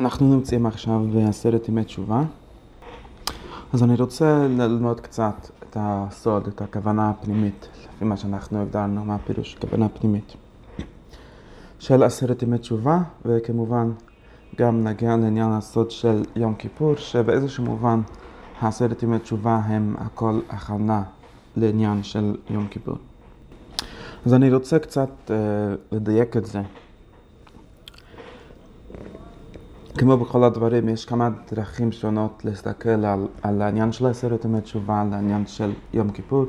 אנחנו נמצאים עכשיו בעשרת ימי תשובה. אז אני רוצה ללמוד קצת את הסוד, את הכוונה הפנימית, לפי מה שאנחנו הגדרנו, מה הפירוש כוונה פנימית של עשרת ימי תשובה, וכמובן גם נגיע לעניין הסוד של יום כיפור, שבאיזשהו מובן העשרת ימי תשובה הם הכל הכנה לעניין של יום כיפור. אז אני רוצה קצת uh, לדייק את זה. כמו בכל הדברים, יש כמה דרכים שונות להסתכל על, על העניין של עשרת ימי תשובה, על העניין של יום כיפור,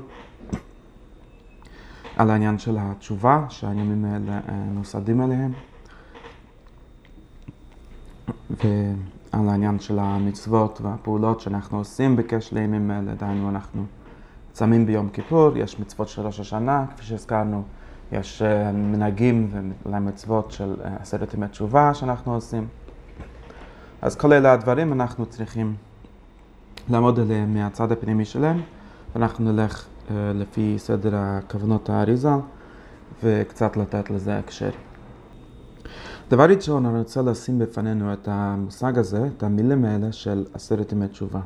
על העניין של התשובה, שהימים האלה אה, נוסדים עליהם, ועל העניין של המצוות והפעולות שאנחנו עושים בקשר לימים האלה, דהיינו אנחנו צמים ביום כיפור, יש מצוות של ראש השנה, כפי שהזכרנו, יש אה, מנהגים ומצוות של אה, עשרת ימי תשובה שאנחנו עושים. אז כל אלה הדברים אנחנו צריכים לעמוד עליהם מהצד הפנימי שלהם, ואנחנו נלך uh, לפי סדר הכוונות האריזה וקצת לתת לזה הקשר. דבר ראשון, אני רוצה לשים בפנינו את המושג הזה, את המילים האלה של עשרת ימי תשובה.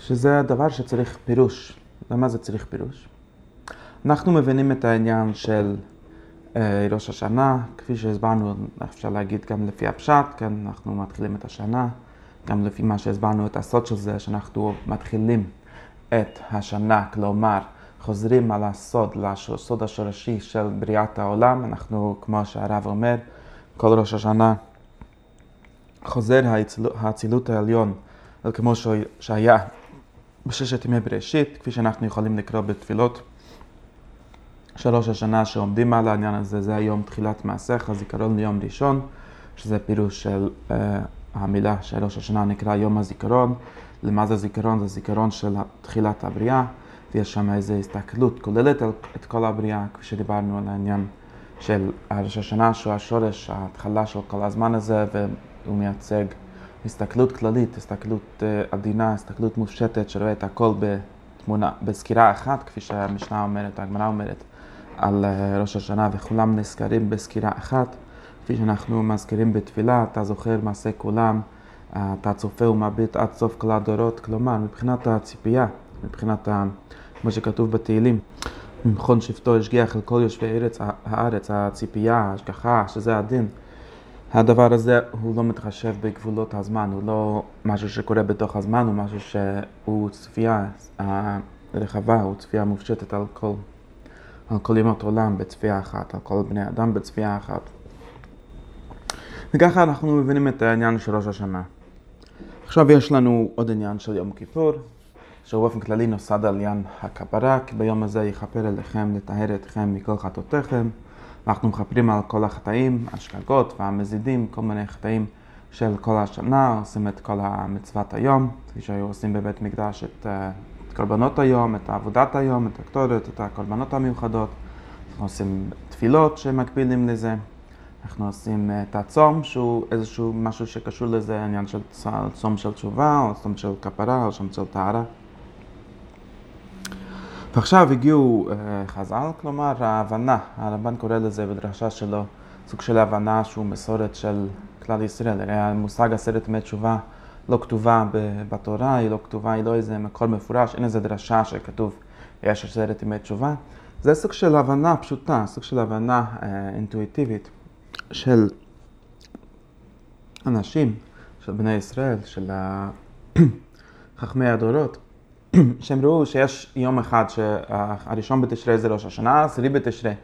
שזה הדבר שצריך פירוש. למה זה צריך פירוש? אנחנו מבינים את העניין של ראש השנה, כפי שהסברנו, אפשר להגיד גם לפי הפשט, כן, אנחנו מתחילים את השנה, גם לפי מה שהסברנו את הסוד של זה, שאנחנו מתחילים את השנה, כלומר, חוזרים על הסוד, לסוד השורשי של בריאת העולם, אנחנו, כמו שהרב אומר, כל ראש השנה חוזר האצילות העליון, כמו שהיה בששת ימי בראשית, כפי שאנחנו יכולים לקרוא בתפילות. שלוש השנה שעומדים על העניין הזה, זה היום תחילת מעשיך, זיכרון ליום ראשון, שזה פירוש של uh, המילה של ראש השנה נקרא יום הזיכרון. למה זה זיכרון? זה זיכרון של תחילת הבריאה, ויש שם איזו הסתכלות כוללת על את כל הבריאה, כפי שדיברנו על העניין של ראש השנה, שהוא השורש, ההתחלה של כל הזמן הזה, והוא מייצג הסתכלות כללית, הסתכלות uh, עדינה, הסתכלות מופשטת, שרואה את הכל בתמונה, בסקירה אחת, כפי שהמשנה אומרת, הגמרא אומרת. על אה, ראש השנה וכולם נזכרים בסקירה אחת. כפי שאנחנו מזכירים בתפילה, אתה זוכר מעשה כולם, אה, אתה צופה ומביט עד סוף כל הדורות, כלומר מבחינת הציפייה, מבחינת מה שכתוב בתהילים, ממכון שבטו השגיח על כל יושבי ארץ, הארץ, הציפייה, ההשגחה, שזה הדין. הדבר הזה הוא לא מתחשב בגבולות הזמן, הוא לא משהו שקורה בתוך הזמן, הוא משהו שהוא צפייה רחבה, הוא צפייה מופשטת על כל על כל ימות עולם בצפייה אחת, על כל בני אדם בצפייה אחת. וככה אנחנו מבינים את העניין של ראש השנה. עכשיו יש לנו עוד עניין של יום כיפור, שהוא באופן כללי נוסד על עניין הכפרה, כי ביום הזה יכפר אליכם לטהר אתכם מכל חטאותיכם. אנחנו מכפרים על כל החטאים, השגגות והמזידים, כל מיני חטאים של כל השנה, עושים את כל המצוות היום, כפי שהיו עושים בבית מקדש את אה, קורבנות היום, את עבודת היום, את הקטורת, את הקורבנות המיוחדות. אנחנו עושים תפילות שמקבילים לזה. אנחנו עושים אה, את הצום, שהוא איזשהו משהו שקשור לזה, עניין של צום של תשובה, או צום של כפרה, או צום של טהרה. ועכשיו הגיעו uh, חז"ל, כלומר ההבנה, הרמב"ן קורא לזה בדרשה שלו סוג של הבנה שהוא מסורת של כלל ישראל. הרי המושג עשרת ימי תשובה לא כתובה בתורה, היא לא כתובה, היא לא איזה מקור מפורש, אין איזה דרשה שכתוב יש עשרת ימי תשובה. זה סוג של הבנה פשוטה, סוג של הבנה אה, אינטואיטיבית של אנשים, של בני ישראל, של חכמי הדורות, שהם ראו שיש יום אחד שהראשון בתשרי זה ראש השנה, עשירי בתשרי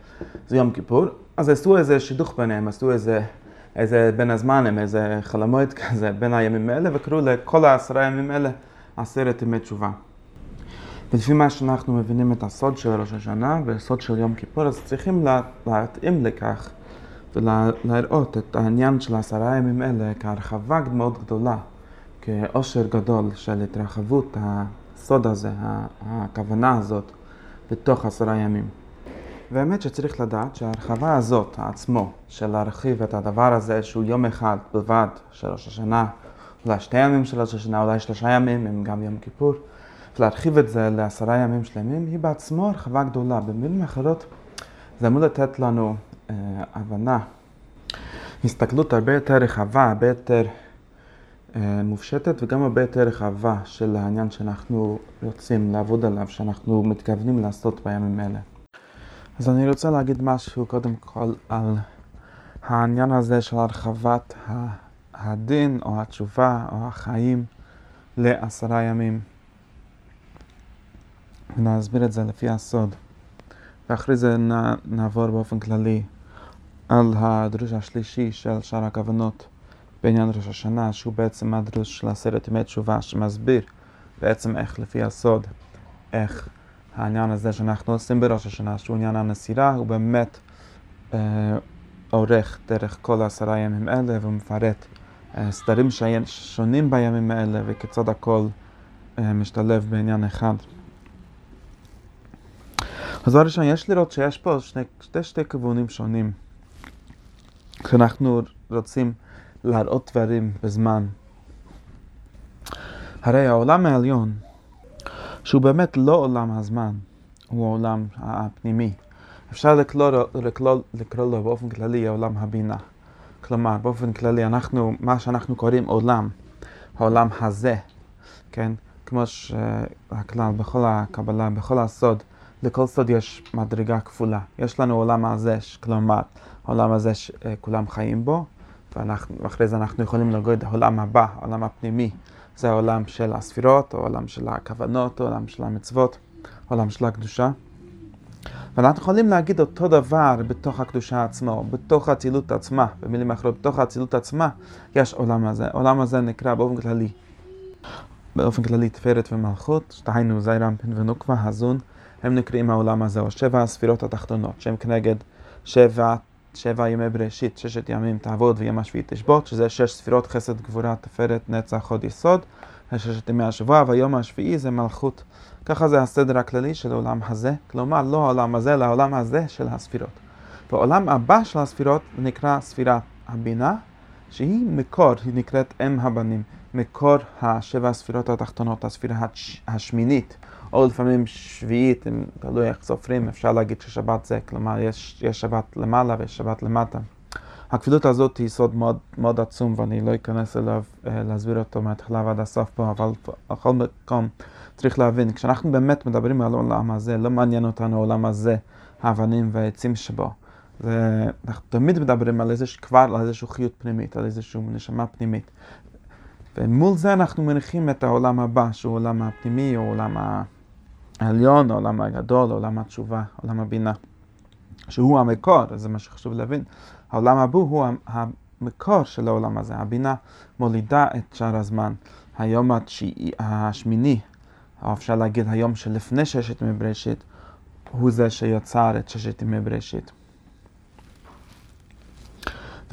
זה יום כיפור, אז עשו איזה שידוך ביניהם, עשו איזה איזה בין הזמנים, איזה חלומות כזה בין הימים האלה, וקראו לכל העשרה ימים האלה עשרת ימי תשובה. ולפי מה שאנחנו מבינים את הסוד של ראש השנה והסוד של יום כיפור, אז צריכים לה, להתאים לכך ולהראות את העניין של עשרה ימים האלה כהרחבה מאוד גדולה, כאושר גדול של התרחבות הסוד הזה, הכוונה הזאת, בתוך עשרה ימים. והאמת שצריך לדעת שההרחבה הזאת, עצמו, של להרחיב את הדבר הזה שהוא יום אחד בלבד של ראש השנה, אולי שתי ימים של ראש השנה, אולי שלושה ימים, הם גם יום כיפור, ולהרחיב את זה לעשרה ימים שלמים, היא בעצמו הרחבה גדולה. במילים אחרות, זה אמור לתת לנו אה, הבנה הסתכלות הרבה יותר רחבה, הרבה יותר אה, מופשטת וגם הרבה יותר רחבה של העניין שאנחנו רוצים לעבוד עליו, שאנחנו מתכוונים לעשות בימים אלה. אז אני רוצה להגיד משהו קודם כל על העניין הזה של הרחבת הדין או התשובה או החיים לעשרה ימים. ונסביר את זה לפי הסוד. ואחרי זה נעבור באופן כללי על הדרוש השלישי של שאר הכוונות בעניין ראש השנה, שהוא בעצם הדרוש של עשרת ימי תשובה, שמסביר בעצם איך לפי הסוד, איך העניין הזה שאנחנו עושים בראש השנה, שהוא עניין הנסירה, הוא באמת אה, עורך דרך כל עשרה ימים אלה ומפרט אה, סדרים שונים בימים האלה וכיצד הכל אה, משתלב בעניין אחד. אז דבר ראשון, יש לראות שיש פה שני, שתי, שתי כיוונים שונים. כשאנחנו רוצים להראות דברים בזמן. הרי העולם העליון, שהוא באמת לא עולם הזמן, הוא העולם הפנימי. אפשר לקרוא, לקרוא, לקרוא לו באופן כללי העולם הבינה. כלומר, באופן כללי, אנחנו, מה שאנחנו קוראים עולם, העולם הזה, כן? כמו שהכלל בכל הקבלה, בכל הסוד, לכל סוד יש מדרגה כפולה. יש לנו עולם הזה, כלומר, העולם הזה שכולם חיים בו, ואחרי זה אנחנו יכולים להגיד העולם הבא, העולם הפנימי. זה העולם של הספירות, העולם של הכוונות, העולם של המצוות, העולם של הקדושה. ואנחנו יכולים להגיד אותו דבר בתוך הקדושה עצמו, בתוך האצילות עצמה, במילים אחרות, בתוך האצילות עצמה יש עולם הזה. העולם הזה נקרא באופן כללי, באופן כללי תפארת ומלכות, דהיינו זיירמפין ונוקבה, הזון, הם נקראים העולם הזה, או שבע הספירות התחתונות, שהם כנגד שבע, שבע ימי בראשית, ששת ימים תעבוד ויום השביעי תשבות, שזה שש ספירות חסד, גבורה, תפארת, נצח, עוד יסוד, ששת ימי השבוע, והיום השביעי זה מלכות. ככה זה הסדר הכללי של העולם הזה, כלומר לא העולם הזה, אלא העולם הזה של הספירות. והעולם הבא של הספירות נקרא ספירת הבינה, שהיא מקור, היא נקראת אם הבנים, מקור השבע הספירות התחתונות, הספירה השמינית, או לפעמים שביעית, אם תלוי איך סופרים, אפשר להגיד ששבת זה, כלומר יש, יש שבת למעלה ויש שבת למטה. הכפילות הזאת היא סוד מאוד, מאוד עצום ואני לא אכנס אליו אה, להסביר אותו מההתחלה ועד הסוף פה, אבל בכל מקום צריך להבין, כשאנחנו באמת מדברים על העולם הזה, לא מעניין אותנו העולם הזה, האבנים והעצים שבו. אנחנו תמיד מדברים על איזשהו כבר, על איזושהי חיות פנימית, על איזושהי נשמה פנימית. ומול זה אנחנו מניחים את העולם הבא, שהוא העולם הפנימי, או העולם העליון, העולם הגדול, עולם התשובה, עולם הבינה. שהוא המקור, זה מה שחשוב להבין. העולם הבא הוא המקור של העולם הזה. הבינה מולידה את שאר הזמן. היום התשיעי, השמיני, או אפשר להגיד היום שלפני ששת ימי בראשית, הוא זה שיצר את ששת ימי בראשית.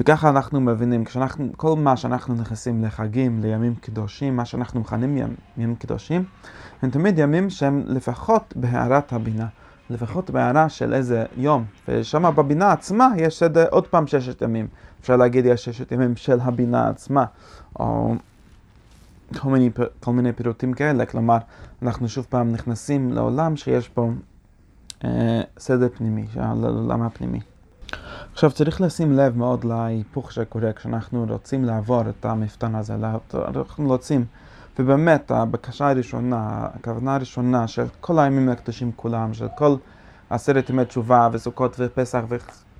וככה אנחנו מבינים, כשאנחנו, כל מה שאנחנו נכנסים לחגים, לימים קדושים, מה שאנחנו מכנים ימים קדושים, הם תמיד ימים שהם לפחות בהערת הבינה, לפחות בהערה של איזה יום, ושם בבינה עצמה יש עוד, עוד פעם ששת ימים, אפשר להגיד יש ששת ימים של הבינה עצמה, או כל מיני, כל מיני פירוטים כאלה, כלומר, אנחנו שוב פעם נכנסים לעולם שיש בו אה, סדר פנימי, לעולם הפנימי. עכשיו צריך לשים לב מאוד להיפוך שקורה כשאנחנו רוצים לעבור את המפתן הזה, אנחנו רוצים, ובאמת הבקשה הראשונה, הכוונה הראשונה של כל הימים הקדושים כולם, של כל עשרת ימי תשובה וסוכות ופסח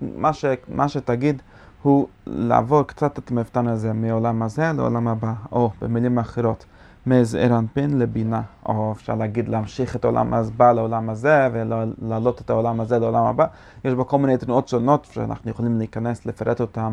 ומה ש, שתגיד הוא לעבור קצת את המפתן הזה מעולם הזה לעולם הבא, או במילים אחרות. מזעיר אנפין לבינה, או אפשר להגיד להמשיך את העולם הבא לעולם הזה ולהעלות את העולם הזה לעולם הבא. יש בו כל מיני תנועות שונות שאנחנו יכולים להיכנס, לפרט אותן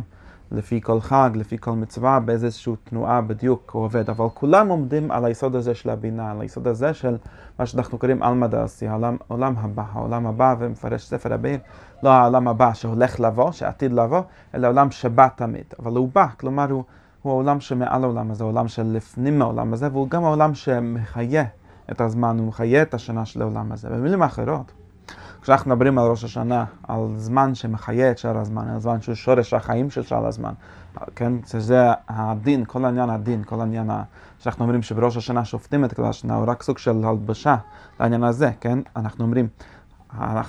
לפי כל חג, לפי כל מצווה, באיזושהי תנועה בדיוק הוא עובד, אבל כולם עומדים על היסוד הזה של הבינה, על היסוד הזה של מה שאנחנו קוראים עלמא דאסי, העולם, העולם הבא, העולם הבא, ומפרש ספר הבאים, לא העולם הבא שהולך לבוא, שעתיד לבוא, אלא העולם שבא תמיד, אבל הוא בא, כלומר הוא... הוא העולם שמעל העולם הזה, העולם שלפנים מהעולם הזה, והוא גם העולם שמחיה את הזמן, הוא מחיה את השנה של העולם הזה. במילים אחרות, כשאנחנו מדברים על ראש השנה, על זמן שמחיה את שאר הזמן, על זמן שהוא שורש החיים של שאר הזמן, כן, שזה הדין, כל העניין הדין, כל העניין ה... שאנחנו אומרים שבראש השנה שופטים את כל השנה, הוא רק סוג של הלבשה לעניין הזה, כן? אנחנו אומרים,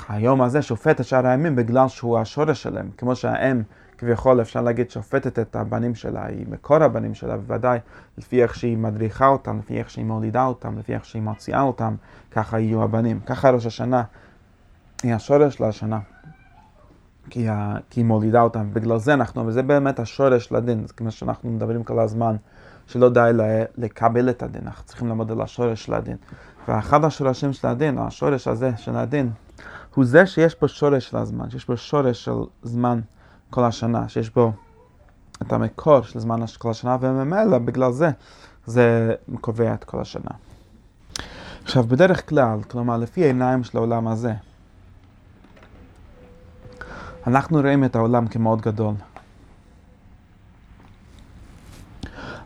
היום הזה שופט את שאר הימים בגלל שהוא השורש שלהם, כמו שהאם כביכול אפשר להגיד שופטת את הבנים שלה, היא מקור הבנים שלה, בוודאי לפי איך שהיא מדריכה אותם, לפי איך שהיא מולידה אותם, לפי איך שהיא מוציאה אותם, ככה יהיו הבנים. ככה ראש השנה היא השורש לשנה. כי, ה, כי היא מולידה אותם, בגלל זה אנחנו, וזה באמת השורש לדין, זה כמו שאנחנו מדברים כל הזמן, שלא די לקבל את הדין, אנחנו צריכים לעמוד על השורש של הדין. ואחד השורשים של הדין, או השורש הזה של הדין, הוא זה שיש פה שורש של הזמן, שיש פה שורש של זמן כל השנה, שיש בו את המקור של זמן כל השנה, וממילא בגלל זה, זה קובע את כל השנה. עכשיו, בדרך כלל, כלומר, לפי העיניים של העולם הזה, אנחנו רואים את העולם כמאוד גדול.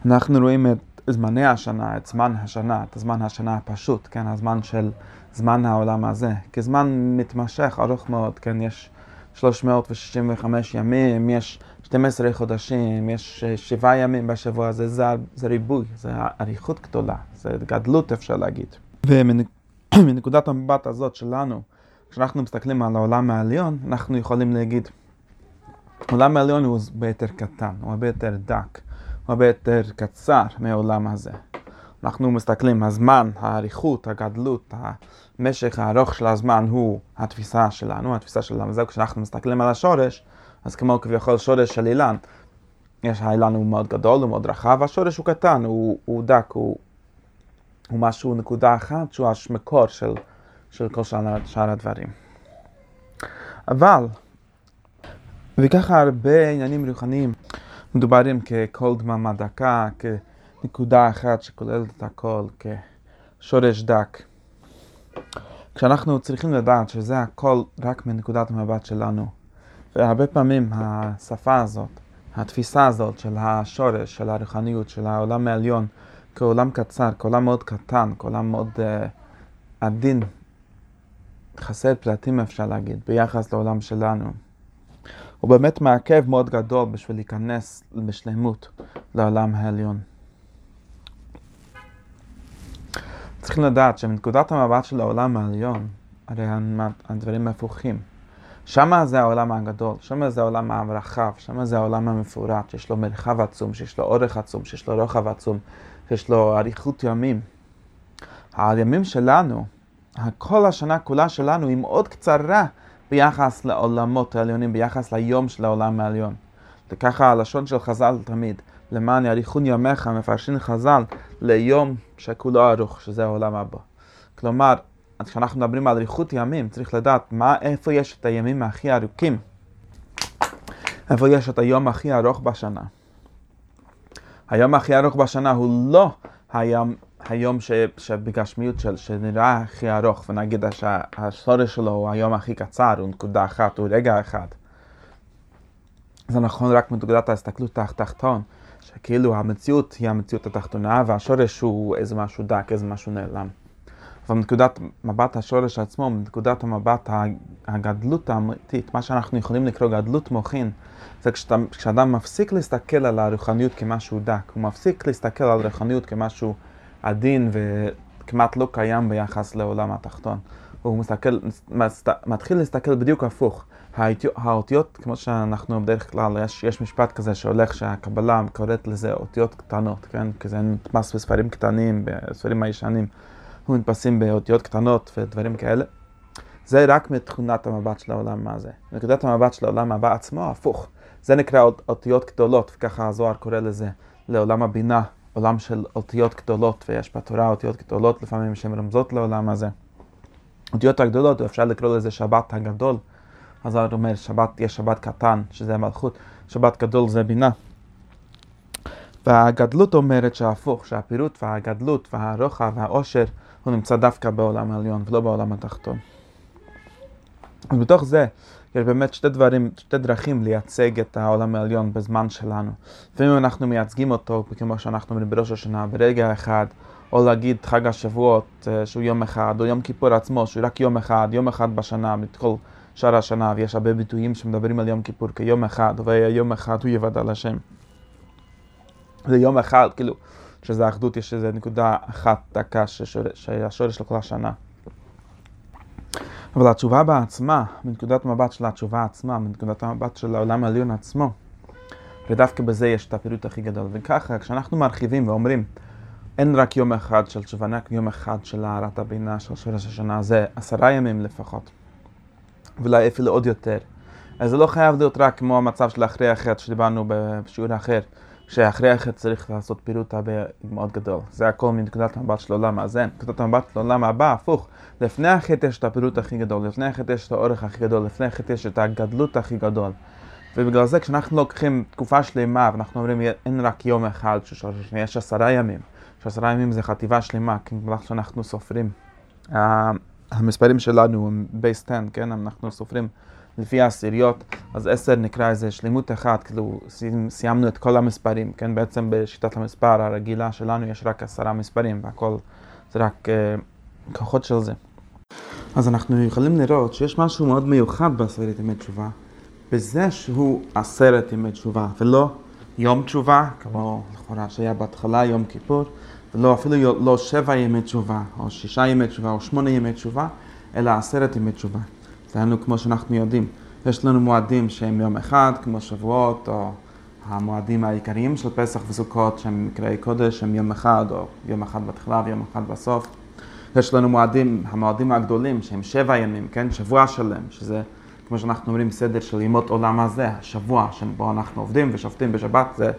אנחנו רואים את זמני השנה, את זמן השנה, את זמן השנה הפשוט, כן, הזמן של זמן העולם הזה, כזמן מתמשך, ארוך מאוד, כן, יש 365 ימים, יש 12 חודשים, יש שבעה ימים בשבוע הזה, זה, זה ריבוי, זה אריכות גדולה, זה גדלות אפשר להגיד. ומנקודת המבט הזאת שלנו, כשאנחנו מסתכלים על העולם העליון, אנחנו יכולים להגיד, העולם העליון הוא הרבה יותר קטן, הוא הרבה יותר דק, הוא הרבה יותר קצר מהעולם הזה. אנחנו מסתכלים, הזמן, האריכות, הגדלות, המשך הארוך של הזמן הוא התפיסה שלנו, התפיסה של העולם הזה. כשאנחנו מסתכלים על השורש, אז כמו כביכול שורש של אילן, יש האילן הוא מאוד גדול, הוא מאוד רחב, השורש הוא קטן, הוא, הוא דק, הוא, הוא משהו, נקודה אחת, שהוא המקור של, של כל שאר, שאר הדברים. אבל, וככה הרבה עניינים רוחניים מדוברים ככל דממה דקה, כנקודה אחת שכוללת את הכל, כשורש דק. כשאנחנו צריכים לדעת שזה הכל רק מנקודת המבט שלנו, והרבה פעמים השפה הזאת, התפיסה הזאת של השורש, של הרוחניות, של העולם העליון, כעולם קצר, כעולם מאוד קטן, כעולם מאוד uh, עדין, חסר פלטים אפשר להגיד, ביחס לעולם שלנו. הוא באמת מעכב מאוד גדול בשביל להיכנס בשלמות לעולם העליון. צריכים לדעת שמנקודת המבט של העולם העליון, הרי הדברים הפוכים. שמה זה העולם הגדול, שמה זה העולם הרחב, שמה זה העולם המפורט, שיש לו מרחב עצום, שיש לו אורך עצום, שיש לו רוחב עצום, שיש לו אריכות ימים. הימים שלנו, כל השנה כולה שלנו היא מאוד קצרה ביחס לעולמות העליונים, ביחס ליום של העולם העליון. וככה הלשון של חז"ל תמיד, למען יאריכון ימיך, מפרשים חז"ל ליום שכולו ארוך, שזה העולם הבא. כלומר, כשאנחנו מדברים על אריכות ימים, צריך לדעת מה, איפה יש את הימים הכי ארוכים, איפה יש את היום הכי ארוך בשנה. היום הכי ארוך בשנה הוא לא היום, היום ש, שבגשמיות של, שנראה הכי ארוך, ונגיד שהשורש שלו הוא היום הכי קצר, הוא נקודה אחת, הוא רגע אחד. זה נכון רק מנקודת ההסתכלות תחתון, שכאילו המציאות היא המציאות התחתונה, והשורש הוא איזה משהו דק, איזה משהו נעלם. אבל מנקודת מבט השורש עצמו, מנקודת המבט הגדלות האמיתית, מה שאנחנו יכולים לקרוא גדלות מוחין, זה כשאתה, כשאדם מפסיק להסתכל על הרוחניות כמשהו דק, הוא מפסיק להסתכל על הרוחניות כמשהו עדין וכמעט לא קיים ביחס לעולם התחתון. הוא מסתכל, מתחיל להסתכל בדיוק הפוך. האותיות, כמו שאנחנו בדרך כלל, יש, יש משפט כזה שהולך שהקבלה קוראת לזה אותיות קטנות, כן? כי זה נתפס בספרים קטנים, בספרים הישנים. הוא נתפסים באותיות קטנות ודברים כאלה. זה רק מתכונת המבט של העולם הזה. נקודת המבט של העולם הבא עצמו, הפוך. זה נקרא אות, אותיות גדולות, וככה הזוהר קורא לזה, לעולם הבינה, עולם של אותיות גדולות, ויש בתורה אותיות גדולות לפעמים שהן רמזות לעולם הזה. אותיות הגדולות, אפשר לקרוא לזה שבת הגדול. אז הוא אומר, שבת, יש שבת קטן, שזה המלכות, שבת גדול זה בינה. והגדלות אומרת שההפוך, שהפירוט והגדלות והרוחב והעושר הוא נמצא דווקא בעולם העליון ולא בעולם התחתון. אז בתוך זה יש באמת שתי דברים, שתי דרכים לייצג את העולם העליון בזמן שלנו. לפעמים אנחנו מייצגים אותו, כמו שאנחנו אומרים בראש השנה, ברגע אחד, או להגיד חג השבועות אה, שהוא יום אחד, או יום כיפור עצמו שהוא רק יום אחד, יום אחד בשנה, מכל שאר השנה, ויש הרבה ביטויים שמדברים על יום כיפור כיום אחד, ויום אחד הוא יבד על השם. זה יום אחד, כאילו, שזה האחדות, יש איזו נקודה אחת דקה שהשורש של כל השנה. אבל התשובה בעצמה, מנקודת מבט של התשובה עצמה, מנקודת המבט של העולם העליון עצמו, ודווקא בזה יש את הפירוט הכי גדול. וככה, כשאנחנו מרחיבים ואומרים, אין רק יום אחד של תשובה, רק יום אחד של הערת הבינה של שורש השנה, זה עשרה ימים לפחות. ואולי אפילו עוד יותר. אז זה לא חייב להיות רק כמו המצב של אחרי החטא שדיברנו בשיעור אחר, שאחרי החטא צריך לעשות פירוט הרבה מאוד גדול. זה הכל מנקודת המבט של העולם הזה. נקודת המבט של העולם הבא, הפוך. לפני החטא יש את הפירוט הכי גדול, לפני החטא יש את האורך הכי גדול, לפני החטא יש את הגדלות הכי גדול. ובגלל זה כשאנחנו לוקחים תקופה שלמה ואנחנו אומרים אין רק יום אחד יש עשרה ימים. שעשרה ימים זה חטיבה שלמה, במהלך שאנחנו סופרים. המספרים שלנו הם בייס 10, כן, אנחנו סופרים לפי העשיריות, אז עשר נקרא איזה שלמות אחת, כאילו סיימנו את כל המספרים, כן, בעצם בשיטת המספר הרגילה שלנו יש רק עשרה מספרים, והכל זה רק uh, כוחות של זה. אז אנחנו יכולים לראות שיש משהו מאוד מיוחד בעשרת ימי תשובה, בזה שהוא עשרת ימי תשובה, ולא יום תשובה, כמו לכאורה שהיה בהתחלה יום כיפור, ולא אפילו לא שבע ימי תשובה, או שישה ימי תשובה, או שמונה ימי תשובה, אלא עשרת ימי תשובה. דהיינו, כמו שאנחנו יודעים, יש לנו מועדים שהם יום אחד, כמו שבועות, או המועדים העיקריים של פסח וסוכות, שהם מקראי קודש, הם יום אחד, או יום אחד בתחילה ויום אחד בסוף. יש לנו מועדים, המועדים הגדולים, שהם שבע ימים, כן? שבוע שלם, שזה, כמו שאנחנו אומרים, סדר של ימות עולם הזה, השבוע שבו אנחנו עובדים ושופטים בשבת, זה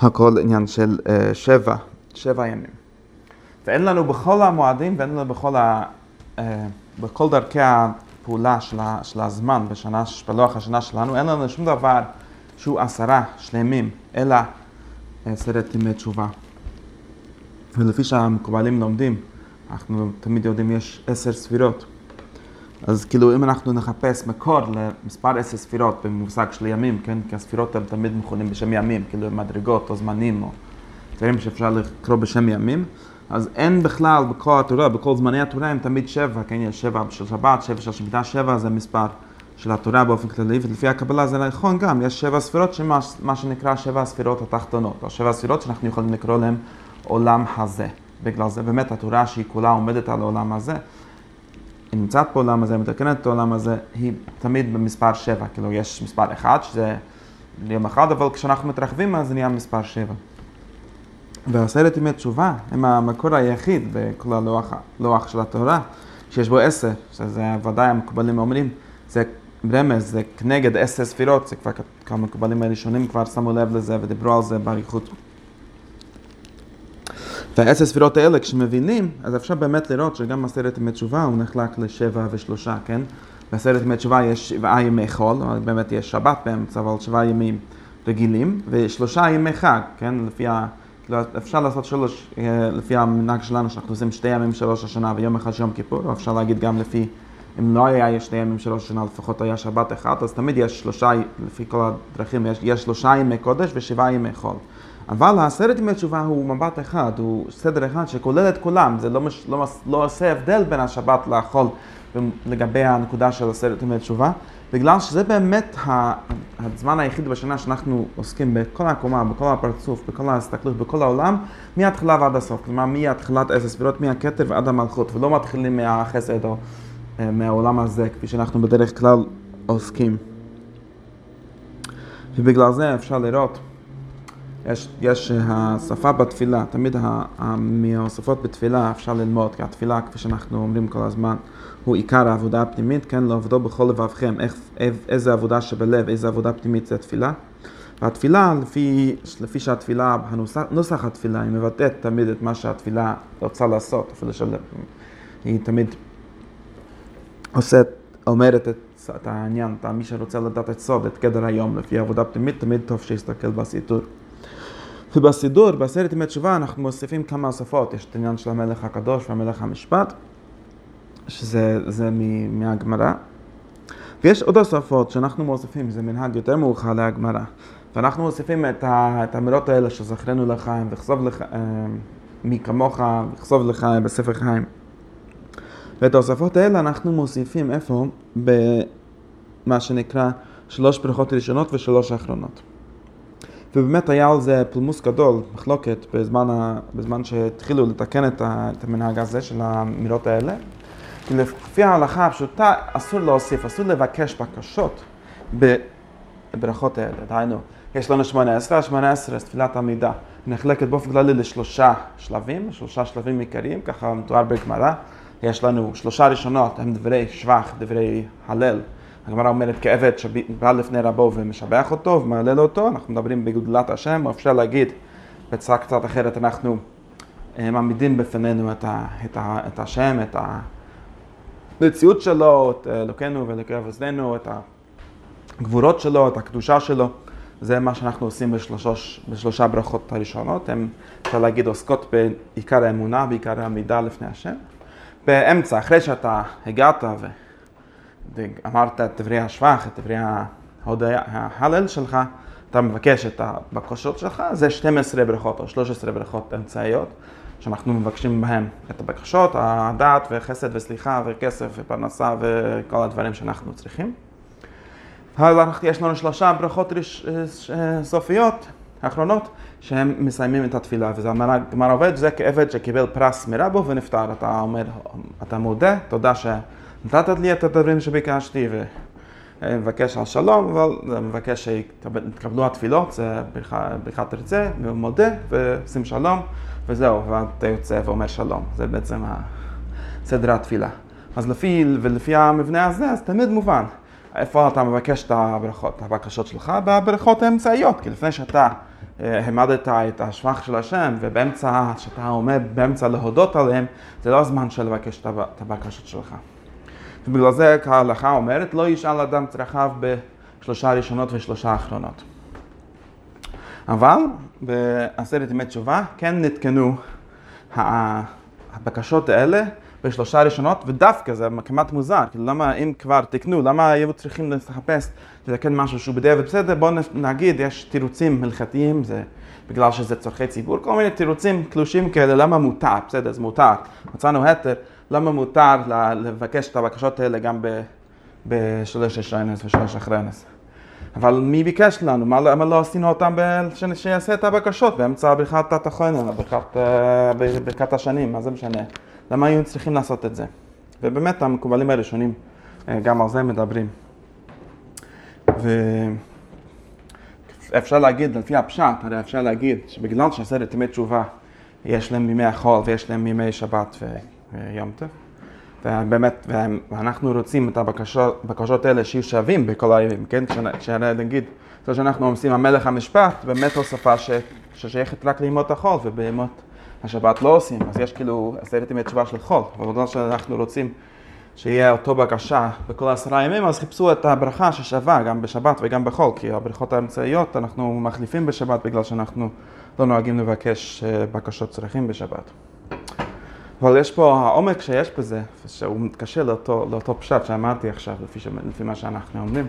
הכל עניין של uh, שבע, שבע ימים. ואין לנו בכל המועדים ואין לנו בכל, ה, uh, בכל דרכי הפעולה של, ה, של הזמן בשנה, בלוח השנה שלנו, אין לנו שום דבר שהוא עשרה שלמים, אלא עשרת ימי תשובה. ולפי שהמקובלים לומדים, אנחנו תמיד יודעים יש עשר ספירות. אז כאילו אם אנחנו נחפש מקור למספר עשר ספירות במושג של ימים, כן? כי הספירות הן תמיד מכונים בשם ימים, כאילו מדרגות או זמנים או דברים שאפשר לקרוא בשם ימים. אז אין בכלל בכל התורה, בכל זמני התורה הם תמיד שבע, כן? יש שבע של שבת, שבע של שמיטה, שבע זה מספר של התורה באופן כללי, ולפי הקבלה זה נכון גם, יש שבע ספירות מה שנקרא שבע הספירות התחתונות, או שבע ספירות שאנחנו יכולים לקרוא להם עולם הזה. בגלל זה באמת התורה שהיא כולה עומדת על העולם הזה, היא נמצאת בעולם הזה, מתקנת את העולם הזה, היא תמיד במספר שבע, כאילו יש מספר אחד שזה יום אחד, אבל כשאנחנו מתרחבים אז זה נהיה מספר שבע. ועשרת ימי תשובה הם המקור היחיד בכל הלוח, הלוח של התורה, שיש בו עשר, שזה ודאי המקובלים אומרים, זה רמז, זה כנגד עשר ספירות, זה כבר כמה מקובלים הראשונים כבר שמו לב לזה ודיברו על זה באריכות. והעשר ספירות האלה, כשמבינים, אז אפשר באמת לראות שגם עשרת ימי תשובה הוא נחלק לשבע ושלושה, כן? בעשרת ימי תשובה יש שבעה ימי חול, באמת יש שבת באמצע, אבל שבעה ימים רגילים, ושלושה ימי חג, כן? לפי ה... אפשר לעשות שלוש, אה, לפי המנהג שלנו, שאנחנו עושים שתי ימים של ראש השנה ויום אחד של יום כיפור, או אפשר להגיד גם לפי, אם לא היה שתי ימים של ראש השנה, לפחות היה שבת אחד, אז תמיד יש שלושה, לפי כל הדרכים, יש, יש שלושה ימי קודש ושבעה ימי חול. אבל העשרת ימי תשובה הוא מבט אחד, הוא סדר אחד שכולל את כולם, זה לא, מש, לא, לא עושה הבדל בין השבת לחול לגבי הנקודה של עשרת ימי תשובה, בגלל שזה באמת הזמן היחיד בשנה שאנחנו עוסקים בכל העקומה, בכל הפרצוף, בכל ההסתכלות, בכל העולם, מההתחלה ועד הסוף. כלומר, מהתחלת עשר ספירות, מהכתר ועד המלכות, ולא מתחילים מהחסד או אה, מהעולם הזה, כפי שאנחנו בדרך כלל עוסקים. ובגלל זה אפשר לראות, יש, יש השפה בתפילה, תמיד מהשפות בתפילה אפשר ללמוד, כי התפילה, כפי שאנחנו אומרים כל הזמן, הוא עיקר העבודה הפנימית, כן, לעבודו בכל לבבכם, איך, איזה עבודה שבלב, איזה עבודה פנימית זה התפילה. והתפילה, לפי, לפי שהתפילה, הנוסח, נוסח התפילה, היא מבטאת תמיד את מה שהתפילה רוצה לעשות, אפילו שהיא תמיד עושה, אומרת את, את העניין, את מי שרוצה לדעת את סוד, את גדר היום, לפי עבודה פנימית, תמיד טוב שיסתכל בסידור. ובסידור, בעשרת ימי תשובה, אנחנו מוסיפים כמה הוספות, יש את העניין של המלך הקדוש והמלך המשפט. שזה מהגמרא. ויש עוד הוספות שאנחנו מוסיפים, זה מנהג יותר מאוחר להגמרא. ואנחנו מוסיפים את, את האמירות האלה שזכרנו לחיים, וכסוב לך, אה, מי כמוך, וכסוב לך בספר חיים. ואת ההוספות האלה אנחנו מוסיפים איפה? במה שנקרא שלוש ברכות ראשונות ושלוש האחרונות. ובאמת היה על זה פולמוס גדול, מחלוקת, בזמן, ה, בזמן שהתחילו לתקן את, ה, את המנהג הזה של האמירות האלה. כי לפי ההלכה הפשוטה אסור להוסיף, אסור לבקש בקשות בברכות האלה. דהיינו, יש לנו שמונה עשרה, שמונה עשרה, תפילת עמידה. נחלקת באופן כללי לשלושה שלבים, שלושה שלבים עיקריים, ככה מתואר בגמרא. יש לנו שלושה ראשונות, הם דברי שבח, דברי הלל. הגמרא אומרת כעבד שבא לפני רבו ומשבח אותו ומהלל אותו, אנחנו מדברים בגדולת השם, אפשר להגיד בצורה קצת אחרת, אנחנו אה, מעמידים בפנינו את, ה, את, ה, את השם, את המציאות שלו, את אלוקינו ואלוקי אבותינו, את הגבורות שלו, את הקדושה שלו. זה מה שאנחנו עושים בשלוש, בשלושה ברכות הראשונות. הן, אפשר להגיד, עוסקות בעיקר האמונה, בעיקר העמידה לפני השם. באמצע, אחרי שאתה הגעת ואמרת את דברי השבח, את דברי ההלל שלך, אתה מבקש את הבקשות שלך, זה 12 ברכות או 13 ברכות אמצעיות, שאנחנו מבקשים בהן את הבקשות, הדעת וחסד וסליחה וכסף ופרנסה וכל הדברים שאנחנו צריכים. אבל יש לנו שלושה ברכות רש... סופיות, אחרונות, שהם מסיימים את התפילה, וזה הגמר עובד, זה כעבד שקיבל פרס מרבו ונפטר. אתה אומר, אתה מודה, תודה שנתת לי את הדברים שביקשתי, ומבקש על שלום, אבל מבקש שיתקבלו התפילות, זה ברכת תרצה, ומודה, ושים שלום, וזהו, ואתה יוצא ואומר שלום. זה בעצם סדר התפילה. אז לפי, ולפי המבנה הזה, אז תמיד מובן. איפה אתה מבקש את הברכות, הבקשות שלך? בברכות האמצעיות, כי לפני שאתה אה, העמדת את השבח של השם, ובאמצע, שאתה עומד באמצע להודות עליהם, זה לא הזמן של לבקש את הבקשות שלך. ובגלל זה ההלכה אומרת, לא ישאל אדם צרכיו בשלושה ראשונות ושלושה אחרונות. אבל בעשרת ימי תשובה כן נתקנו הבקשות האלה בשלושה ראשונות, ודווקא זה כמעט מוזר, כאילו למה אם כבר תקנו, למה היו צריכים לחפש לתקן משהו שהוא בדיעבד בסדר, בואו נגיד, יש תירוצים הלכתיים, זה בגלל שזה צורכי ציבור, כל מיני תירוצים קלושים כאלה, למה מותר, בסדר, זה מותר, מצאנו התר, למה מותר לבקש את הבקשות האלה גם בשלוש השריינס ושלוש אחריינס. אבל מי ביקש לנו? מה, למה לא עשינו אותם ב... שיעשה את הבקשות באמצע ברכת התחוינן, ברכת השנים, מה זה משנה? למה היו צריכים לעשות את זה? ובאמת המקובלים הראשונים אה, גם על זה מדברים. ואפשר להגיד, לפי הפשט, הרי אפשר להגיד שבגלל שעשרת ימי תשובה יש להם ימי החול ויש להם ימי שבת ויום טוב, ובאמת, ואנחנו רוצים את הבקשות האלה שיהיו שווים בכל הימים, כן? כשנגיד, כמו שאנחנו עושים המלך המשפט, באמת הוספה ששייכת רק לימות החול ובימות השבת לא עושים, אז יש כאילו עשרת ימי תשובה של חול, אבל בגלל שאנחנו רוצים שיהיה אותו בקשה בכל עשרה ימים, אז חיפשו את הברכה ששווה גם בשבת וגם בחול, כי הברכות האמצעיות אנחנו מחליפים בשבת בגלל שאנחנו לא נוהגים לבקש אה, בקשות צרכים בשבת. אבל יש פה העומק שיש בזה, שהוא מתקשר לאותו, לאותו פשט שאמרתי עכשיו, לפי, לפי מה שאנחנו אומרים.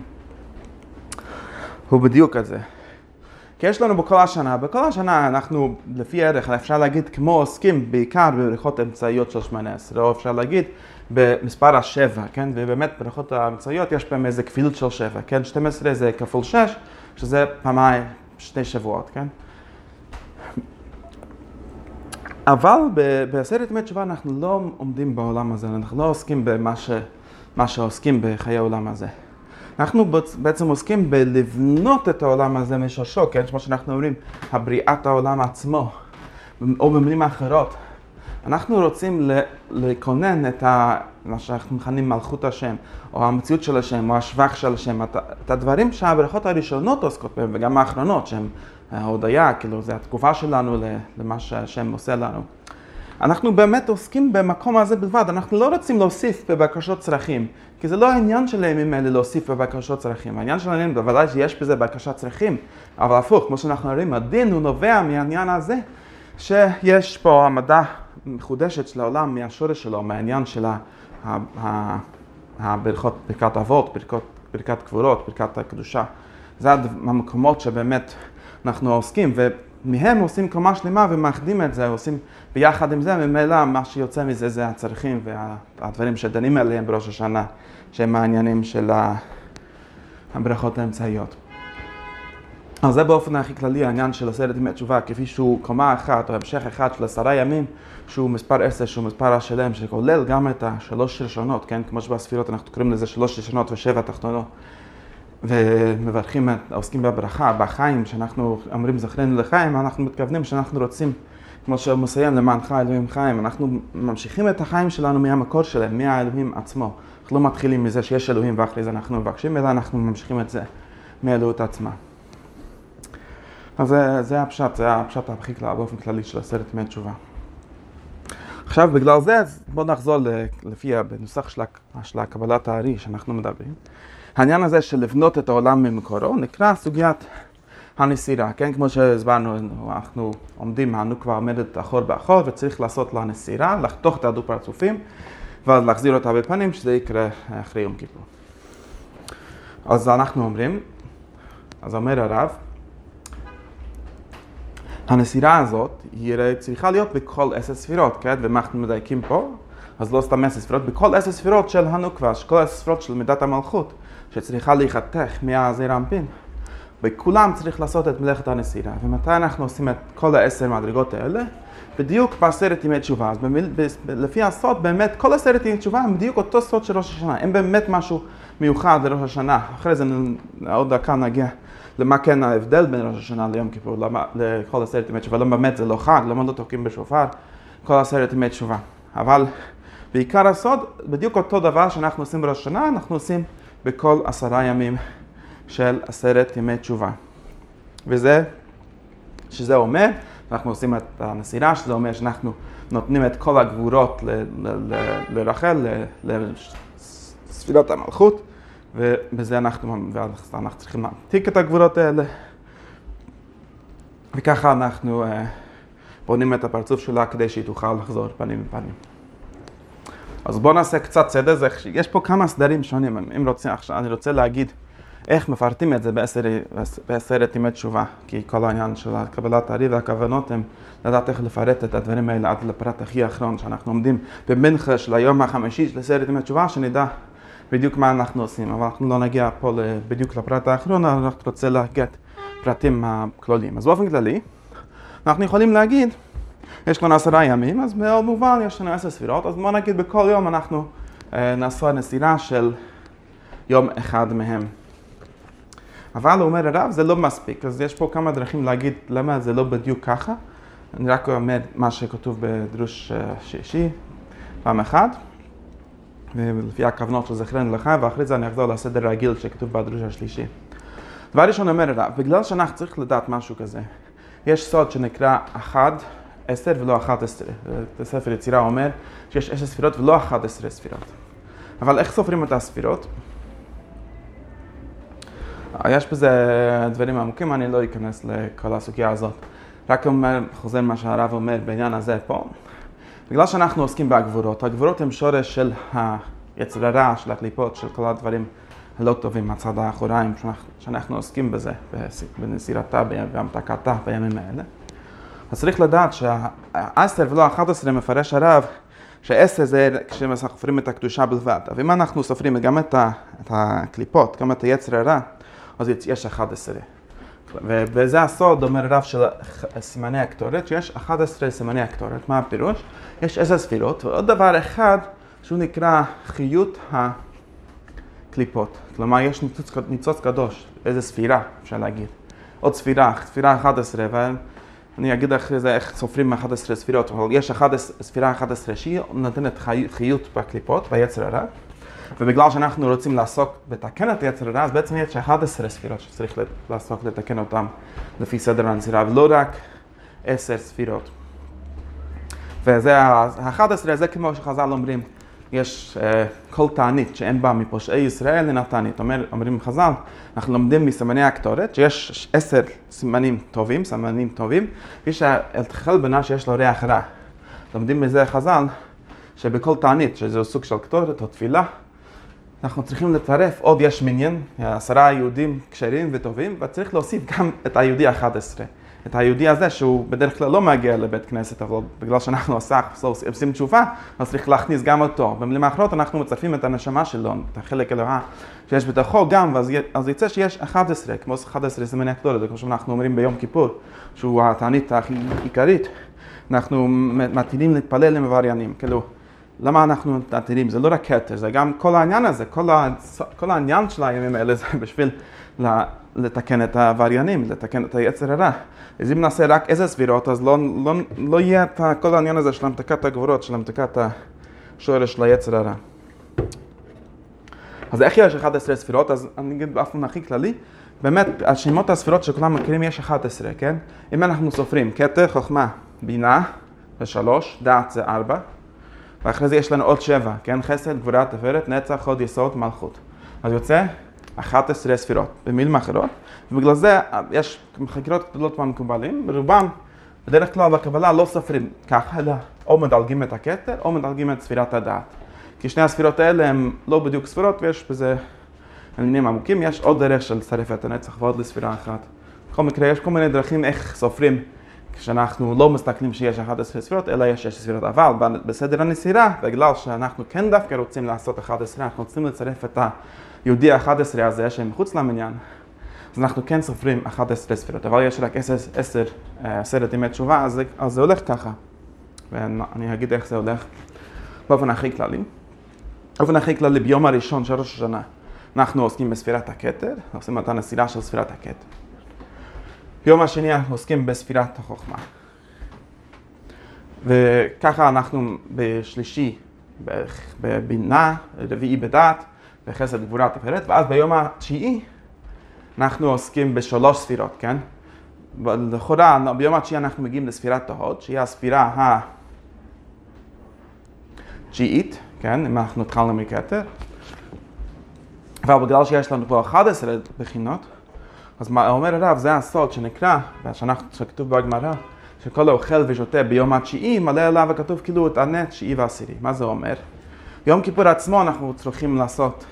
הוא בדיוק כזה. כי יש לנו בכל השנה, בכל השנה אנחנו לפי ערך, אפשר להגיד כמו עוסקים בעיקר בבריכות אמצעיות של שמונה עשרה, או אפשר להגיד במספר השבע, כן? ובאמת בבריכות האמצעיות יש בהם איזה כפילות של שבע, כן? 12 זה כפול 6, שזה פעמיים, שני שבועות, כן? אבל בעשרת ימי תשובה אנחנו לא עומדים בעולם הזה, אנחנו לא עוסקים במה ש, שעוסקים בחיי העולם הזה. אנחנו בעצם עוסקים בלבנות את העולם הזה משורשו, כן? כמו שאנחנו אומרים, הבריאת העולם עצמו, או במילים אחרות. אנחנו רוצים לכונן את ה... מה שאנחנו מכנים מלכות השם, או המציאות של השם, או השבח של השם, את הדברים שהברכות הראשונות עוסקות בהם, וגם האחרונות, שהן ההודיה, כאילו, זה התגובה שלנו למה שהשם עושה לנו. אנחנו באמת עוסקים במקום הזה בלבד, אנחנו לא רוצים להוסיף בבקשות צרכים, כי זה לא העניין של הימים האלה להוסיף בבקשות צרכים. העניין של העניין, בוודאי שיש בזה בקשת צרכים, אבל הפוך, כמו שאנחנו רואים, הדין הוא נובע מהעניין הזה, שיש פה העמדה מחודשת של העולם מהשורש שלו, מהעניין של הברכות, ברכת אבות, ברכת קבורות, ברכת הקדושה. זה המקומות שבאמת אנחנו עוסקים, ומהם עושים קומה שלמה ומאחדים את זה, עושים ביחד עם זה, ממילא מה שיוצא מזה זה הצרכים והדברים שדנים עליהם בראש השנה, שהם העניינים של הברכות האמצעיות. אז זה באופן הכי כללי העניין של עשרת ימי תשובה, כפי שהוא קומה אחת או המשך אחד של עשרה ימים, שהוא מספר עשר, שהוא מספר השלם, שכולל גם את השלוש ראשונות, כן? כמו שבספירות אנחנו קוראים לזה שלוש ראשונות ושבע תחתונות. ומברכים, עוסקים בברכה, בחיים, שאנחנו אומרים זכרנו לחיים, אנחנו מתכוונים שאנחנו רוצים, כמו שהוא מסיים, למענך אלוהים חיים, אנחנו ממשיכים את החיים שלנו מהמקור שלהם, מהאלוהים עצמו. אנחנו לא מתחילים מזה שיש אלוהים ואחרי זה אנחנו מבקשים, אלא אנחנו ממשיכים את זה מאלוהות עצמה. אז זה, הפשט, זה הפשט הכי כלל, באופן כללי של הסרט מהתשובה. עכשיו בגלל זה, בואו נחזור לפי בנוסח של הקבלת הארי שאנחנו מדברים. העניין הזה של לבנות את העולם ממקורו נקרא סוגיית הנסירה, כן? כמו שהסברנו, אנחנו עומדים, הנוקבה עומדת אחור באחור וצריך לעשות לה נסירה, לחתוך את הדו פרצופים ואז להחזיר אותה בפנים, שזה יקרה אחרי יום כיפור. אז אנחנו אומרים, אז אומר הרב, הנסירה הזאת היא צריכה להיות בכל עשר ספירות, כן? ומה אנחנו מדייקים פה? אז לא סתם עשר ספירות, בכל עשר ספירות של הנוקבה, כל עשר ספירות של מידת המלכות, שצריכה להיחתך מהזעיר אנפין. בכולם צריך לעשות את מלאכת הנסירה. ומתי אנחנו עושים את כל העשר מדרגות האלה? בדיוק בעשרת ימי תשובה. אז במיל, ב, לפי הסוד, באמת, כל עשרת ימי תשובה הם בדיוק אותו סוד של ראש השנה. אין באמת משהו מיוחד לראש השנה. אחרי זה עוד דקה נגיע למה כן ההבדל בין ראש השנה ליום כיפור, למה, לכל עשרת ימי תשובה. למה באמת זה לא חג, למה לא תוקעים בשופר, כל עשרת ימי תשובה. אבל בעיקר הסוד, בדיוק אותו דבר שאנחנו עושים בראש השנה, אנחנו עושים בכל עשרה ימים של עשרת ימי תשובה. וזה, שזה אומר, אנחנו עושים את הנסירה, שזה אומר שאנחנו נותנים את כל הגבורות לרחל, לספירות המלכות, ובזה אנחנו, אנחנו צריכים להמתיק את הגבורות האלה, וככה אנחנו uh, בונים את הפרצוף שלה כדי שהיא תוכל לחזור פנים בפנים. אז בואו נעשה קצת סדר, זה, יש פה כמה סדרים שונים, אם רוצים, עכשיו אני רוצה להגיד איך מפרטים את זה בעשר, בעשרת ימי תשובה, כי כל העניין של קבלת הארי והכוונות הם לדעת איך לפרט את הדברים האלה עד לפרט הכי אחרון, שאנחנו עומדים במנחה של היום החמישי של עשרת ימי תשובה, שנדע בדיוק מה אנחנו עושים, אבל אנחנו לא נגיע פה בדיוק לפרט האחרון, אנחנו רוצה להגיע את פרטים הכלולים. אז באופן כללי, אנחנו יכולים להגיד יש כבר עשרה ימים, אז מאוד מובן, יש לנו עשר ספירות, אז בוא נגיד בכל יום אנחנו אה, נעשה נסירה של יום אחד מהם. אבל אומר הרב, זה לא מספיק, אז יש פה כמה דרכים להגיד למה זה לא בדיוק ככה. אני רק אומר מה שכתוב בדרוש אה, שישי, פעם אחת, ולפי הכוונות של זכרנו לך, ואחרי זה אני אחזור לסדר הרגיל שכתוב בדרוש השלישי. דבר ראשון אומר הרב, בגלל שאנחנו צריכים לדעת משהו כזה, יש סוד שנקרא אחד עשר ולא אחת עשרה. בספר יצירה אומר שיש עשר ספירות ולא אחת עשרה ספירות. אבל איך סופרים את הספירות? יש בזה דברים עמוקים, אני לא אכנס לכל הסוגיה הזאת. רק אומר, חוזר מה שהרב אומר בעניין הזה פה. בגלל שאנחנו עוסקים בגבורות, הגבורות הן שורש של היצר הרע, של הקליפות, של כל הדברים הלא טובים מהצד האחוריים שאנחנו עוסקים בזה, בנסירתה, בהמתקתה בימים האלה. אז צריך לדעת שהעשר ולא האחת עשרה מפרש הרב שעשר זה כשסופרים את הקדושה בלבד. אבל אם אנחנו סופרים גם את, הקליפות, גם את היצר הרע, אז יש 11. וזה הסוד, אומר הרב של סימני הקטורת, שיש 11 סימני הקטורת. מה הפירוש? יש עשר ספירות, ועוד דבר אחד שהוא נקרא חיות הקליפות. כלומר, יש ניצוץ, ניצוץ קדוש, איזה ספירה, אפשר להגיד. עוד ספירה, ספירה 11, אני אגיד אחרי זה איך סופרים 11 ספירות, אבל יש 11, ספירה 11 שהיא נותנת חיות בקליפות, ביצר הרע, ובגלל שאנחנו רוצים לעסוק בתקן את יצר הרע, אז בעצם יש 11 ספירות שצריך לעסוק לתקן אותן לפי סדר הנזירה, ולא רק 10 ספירות. וזה ה-11, זה כמו שחז"ל אומרים, יש uh, כל תענית שאין בה מפושעי ישראל אינה תענית. אומר, אומרים חז"ל, אנחנו לומדים מסימני הקטורת, שיש עשר סימנים טובים, סימנים טובים, ויש תחל בנה שיש לו ריח רע. לומדים מזה חז"ל, שבכל תענית, שזה סוג של קטורת או תפילה, אנחנו צריכים לצרף עוד יש מניין, עשרה יהודים כשרים וטובים, וצריך להוסיף גם את היהודי ה-11. את היהודי הזה שהוא בדרך כלל לא מגיע לבית כנסת, אבל בגלל שאנחנו עושים תשובה, אז צריך להכניס גם אותו. במילים האחרות אנחנו מצרפים את הנשמה שלו, את החלק אלוהה שיש בתוכו גם, ואז אז יצא שיש 11, כמו 11 סימני הקטורת, כמו שאנחנו אומרים ביום כיפור, שהוא התענית הכי עיקרית, אנחנו מתחילים להתפלל עם עבריינים, כאילו, למה אנחנו מתעתרים? זה לא רק כתר, זה גם כל העניין הזה, כל, ה, כל העניין של הימים האלה זה בשביל לתקן את העבריינים, לתקן את היצר הרע. אז אם נעשה רק איזה סבירות, אז לא, לא, לא יהיה את כל העניין הזה של המתקת הגבורות, של המתקת השורש של היצר הרע. אז איך יש 11 ספירות? אז אני אגיד באופן הכי כללי, באמת, השמות הספירות שכולם מכירים יש 11, כן? אם אנחנו סופרים, כתר, חוכמה, בינה, זה שלוש, דעת זה ארבע, ואחרי זה יש לנו עוד שבע, כן? חסד, גבורה, תפארת, נצח, הוד, יסוד, מלכות. אז יוצא 11 ספירות, במילים אחרות, ובגלל זה יש חקירות גדולות מהמקובלים, ברובם, בדרך כלל בקבלה לא סופרים ככה, אלא או מדלגים את הכתר, או מדלגים את ספירת הדעת. כי שני הספירות האלה הן לא בדיוק ספירות, ויש בזה עניינים עמוקים, יש עוד דרך של לצרף את הנצח ועוד לספירה אחת. בכל מקרה, יש כל מיני דרכים איך סופרים כשאנחנו לא מסתכלים שיש 11 ספירות, אלא יש 6 ספירות. אבל בסדר הנסירה, בגלל שאנחנו כן דווקא רוצים לעשות 11, אנחנו רוצים לצרף את היהודי ה-11 הזה שהם מחוץ למניין, אנחנו כן סופרים 11 ספירות. אבל יש רק 10, 10 עשרת ימי תשובה, אז, אז זה הולך ככה. ואני אגיד איך זה הולך באופן הכי כללי. באופן הכי כללי, ביום הראשון של ראש השנה, אנחנו עוסקים בספירת הכתר, עושים את הנסירה של ספירת הכתר. ביום השני אנחנו עוסקים בספירת החוכמה. וככה אנחנו בשלישי בבינה, רביעי בדת, בחסד גבורת הפרט, ואז ביום התשיעי אנחנו עוסקים בשלוש ספירות, כן? לכאורה, ביום התשיעי אנחנו מגיעים לספירת ההוד, שהיא הספירה התשיעית, כן? אם אנחנו התחלנו מכתר. אבל בגלל שיש לנו פה 11 בחינות, אז מה אומר הרב, זה הסוד שנקרא, שכתוב בגמרא, שכל האוכל ושותה ביום התשיעי, מלא עליו הכתוב כאילו את הנט תשיעי ועשירי. מה זה אומר? יום כיפור עצמו אנחנו צריכים לעשות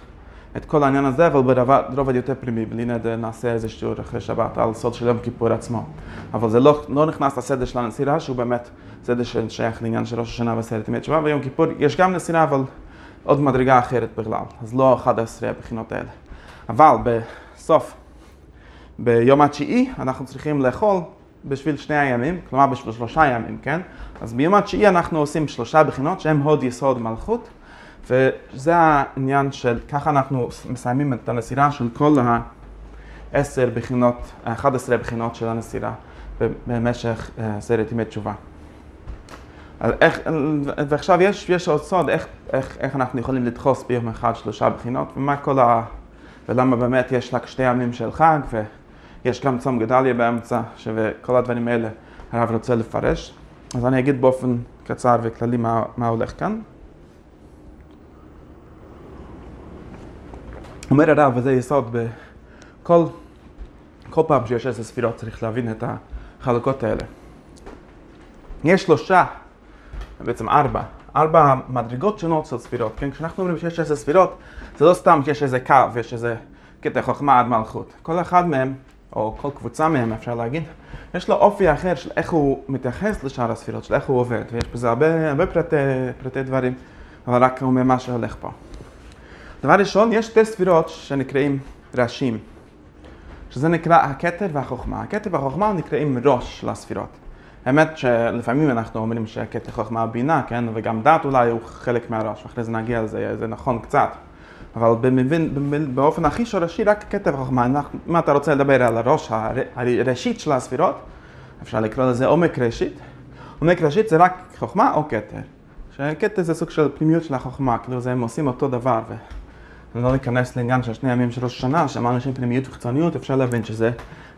את כל העניין הזה, אבל ברובד יותר פרימי, בלי נדר נעשה איזה שיעור אחרי שבת על סוד של יום כיפור עצמו. אבל זה לא, לא נכנס לסדר של הנסירה, שהוא באמת סדר ששייך לעניין של ראש השנה ועשרת ימי תשובה, ויום כיפור יש גם נסירה, אבל עוד מדרגה אחרת בכלל. אז לא 11 הבחינות האלה. אבל בסוף ביום התשיעי אנחנו צריכים לאכול בשביל שני הימים, כלומר בשביל שלושה ימים, כן? אז ביום התשיעי אנחנו עושים שלושה בחינות שהן הוד יסוד מלכות, וזה העניין של, ככה אנחנו מסיימים את הנסירה של כל העשר בחינות, 11 בחינות של הנסירה במשך עשרת ימי תשובה. איך, ועכשיו יש, יש עוד סוד איך, איך, איך אנחנו יכולים לדחוס ביום אחד שלושה בחינות ומה כל ה... ולמה באמת יש רק שתי ימים של חג ו... יש גם צום גדליה באמצע, שכל הדברים האלה הרב רוצה לפרש. אז אני אגיד באופן קצר וכללי מה, מה הולך כאן. אומר הרב, וזה יסוד בכל כל פעם שיש איזה ספירות צריך להבין את החלוקות האלה. יש שלושה, בעצם ארבע, ארבע מדרגות שונות של ספירות, כן? כשאנחנו אומרים שיש איזה ספירות, זה לא סתם שיש איזה קו, יש איזה קטע חוכמה עד מלכות. כל אחד מהם או כל קבוצה מהם אפשר להגיד, יש לו אופי אחר של איך הוא מתייחס לשאר הספירות, של איך הוא עובד, ויש בזה הרבה, הרבה פרטי, פרטי דברים, אבל רק אומר מה שהולך פה. דבר ראשון, יש שתי ספירות שנקראים ראשים, שזה נקרא הכתר והחוכמה. הכתר והחוכמה נקראים ראש של הספירות. האמת שלפעמים אנחנו אומרים שהכתר חוכמה בינה, כן, וגם דת אולי הוא חלק מהראש, ואחרי זה נגיע לזה, זה נכון קצת. אבל במבין, באופן הכי שורשי, רק כתב חוכמה. אם אתה רוצה לדבר על הראש הראשית של הספירות, אפשר לקרוא לזה עומק ראשית. עומק ראשית זה רק חוכמה או כתר. שכתר זה סוג של פנימיות של החוכמה, כאילו הם עושים אותו דבר. ולא ניכנס לעניין של שני ימים של ראש השנה, שאמרנו שהם פנימיות וחיצוניות, אפשר להבין שזה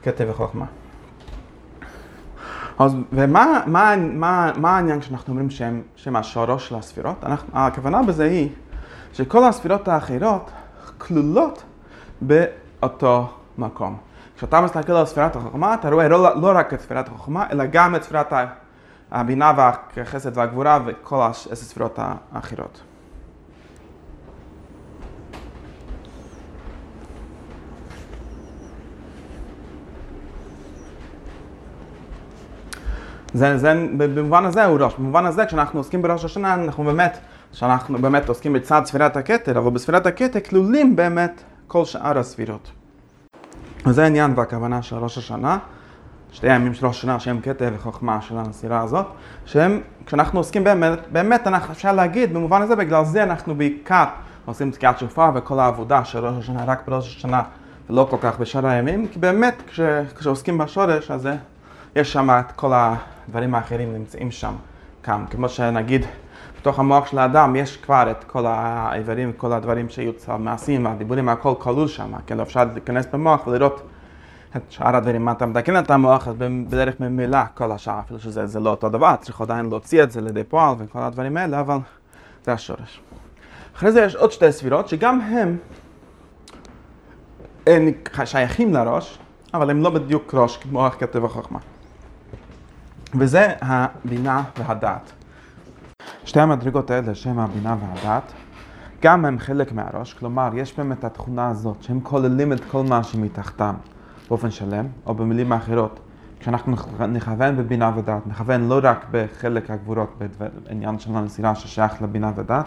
כתר וחוכמה. אז ומה מה, מה, מה העניין שאנחנו אומרים שהם, שהם השורש של הספירות? אנחנו, הכוונה בזה היא שכל הספירות האחרות כלולות באותו מקום. כשאתה מסתכל על ספירת החוכמה, אתה רואה לא, לא רק את ספירת החוכמה, אלא גם את ספירת הבינה והחסד והגבורה וכל הספירות האחרות. זה, זה, במובן הזה הוא ראש. במובן הזה, כשאנחנו עוסקים בראש השנה, אנחנו באמת שאנחנו באמת עוסקים בצד ספירת הכתר, אבל בספירת הכתר כלולים באמת כל שאר הספירות. וזה העניין והכוונה של ראש השנה. שתי הימים של ראש השנה שהם קטע וחוכמה של הנסירה הזאת, שהם, כשאנחנו עוסקים באמת, באמת אנחנו אפשר להגיד במובן הזה, בגלל זה אנחנו בעיקר עושים תקיעת שופר וכל העבודה של ראש השנה רק בראש השנה ולא כל כך בשאר הימים, כי באמת כש, כשעוסקים בשורש אז יש שם את כל הדברים האחרים נמצאים שם, כאן, כמו שנגיד בתוך המוח של האדם יש כבר את כל האיברים, כל הדברים שיוצא, המעשים, הדיבורים, הכל כלול שם, כן, אפשר להיכנס במוח ולראות את שאר הדברים, מה אתה מתקן את המוח, אז בדרך ממילא כל השאר, אפילו שזה לא אותו דבר, צריך עדיין להוציא את זה לידי פועל וכל הדברים האלה, אבל זה השורש. אחרי זה יש עוד שתי ספירות שגם הם הם שייכים לראש, אבל הם לא בדיוק ראש כמו הכתב החוכמה. וזה הבינה והדעת. שתי המדרגות האלה, שם הבינה והדעת, גם הם חלק מהראש, כלומר, יש בהם את התכונה הזאת, שהם כוללים את כל מה שמתחתם באופן שלם, או במילים אחרות, כשאנחנו נכוון בבינה ודעת, נכוון לא רק בחלק הגבורות, בעניין של הנסירה ששייך לבינה ודעת,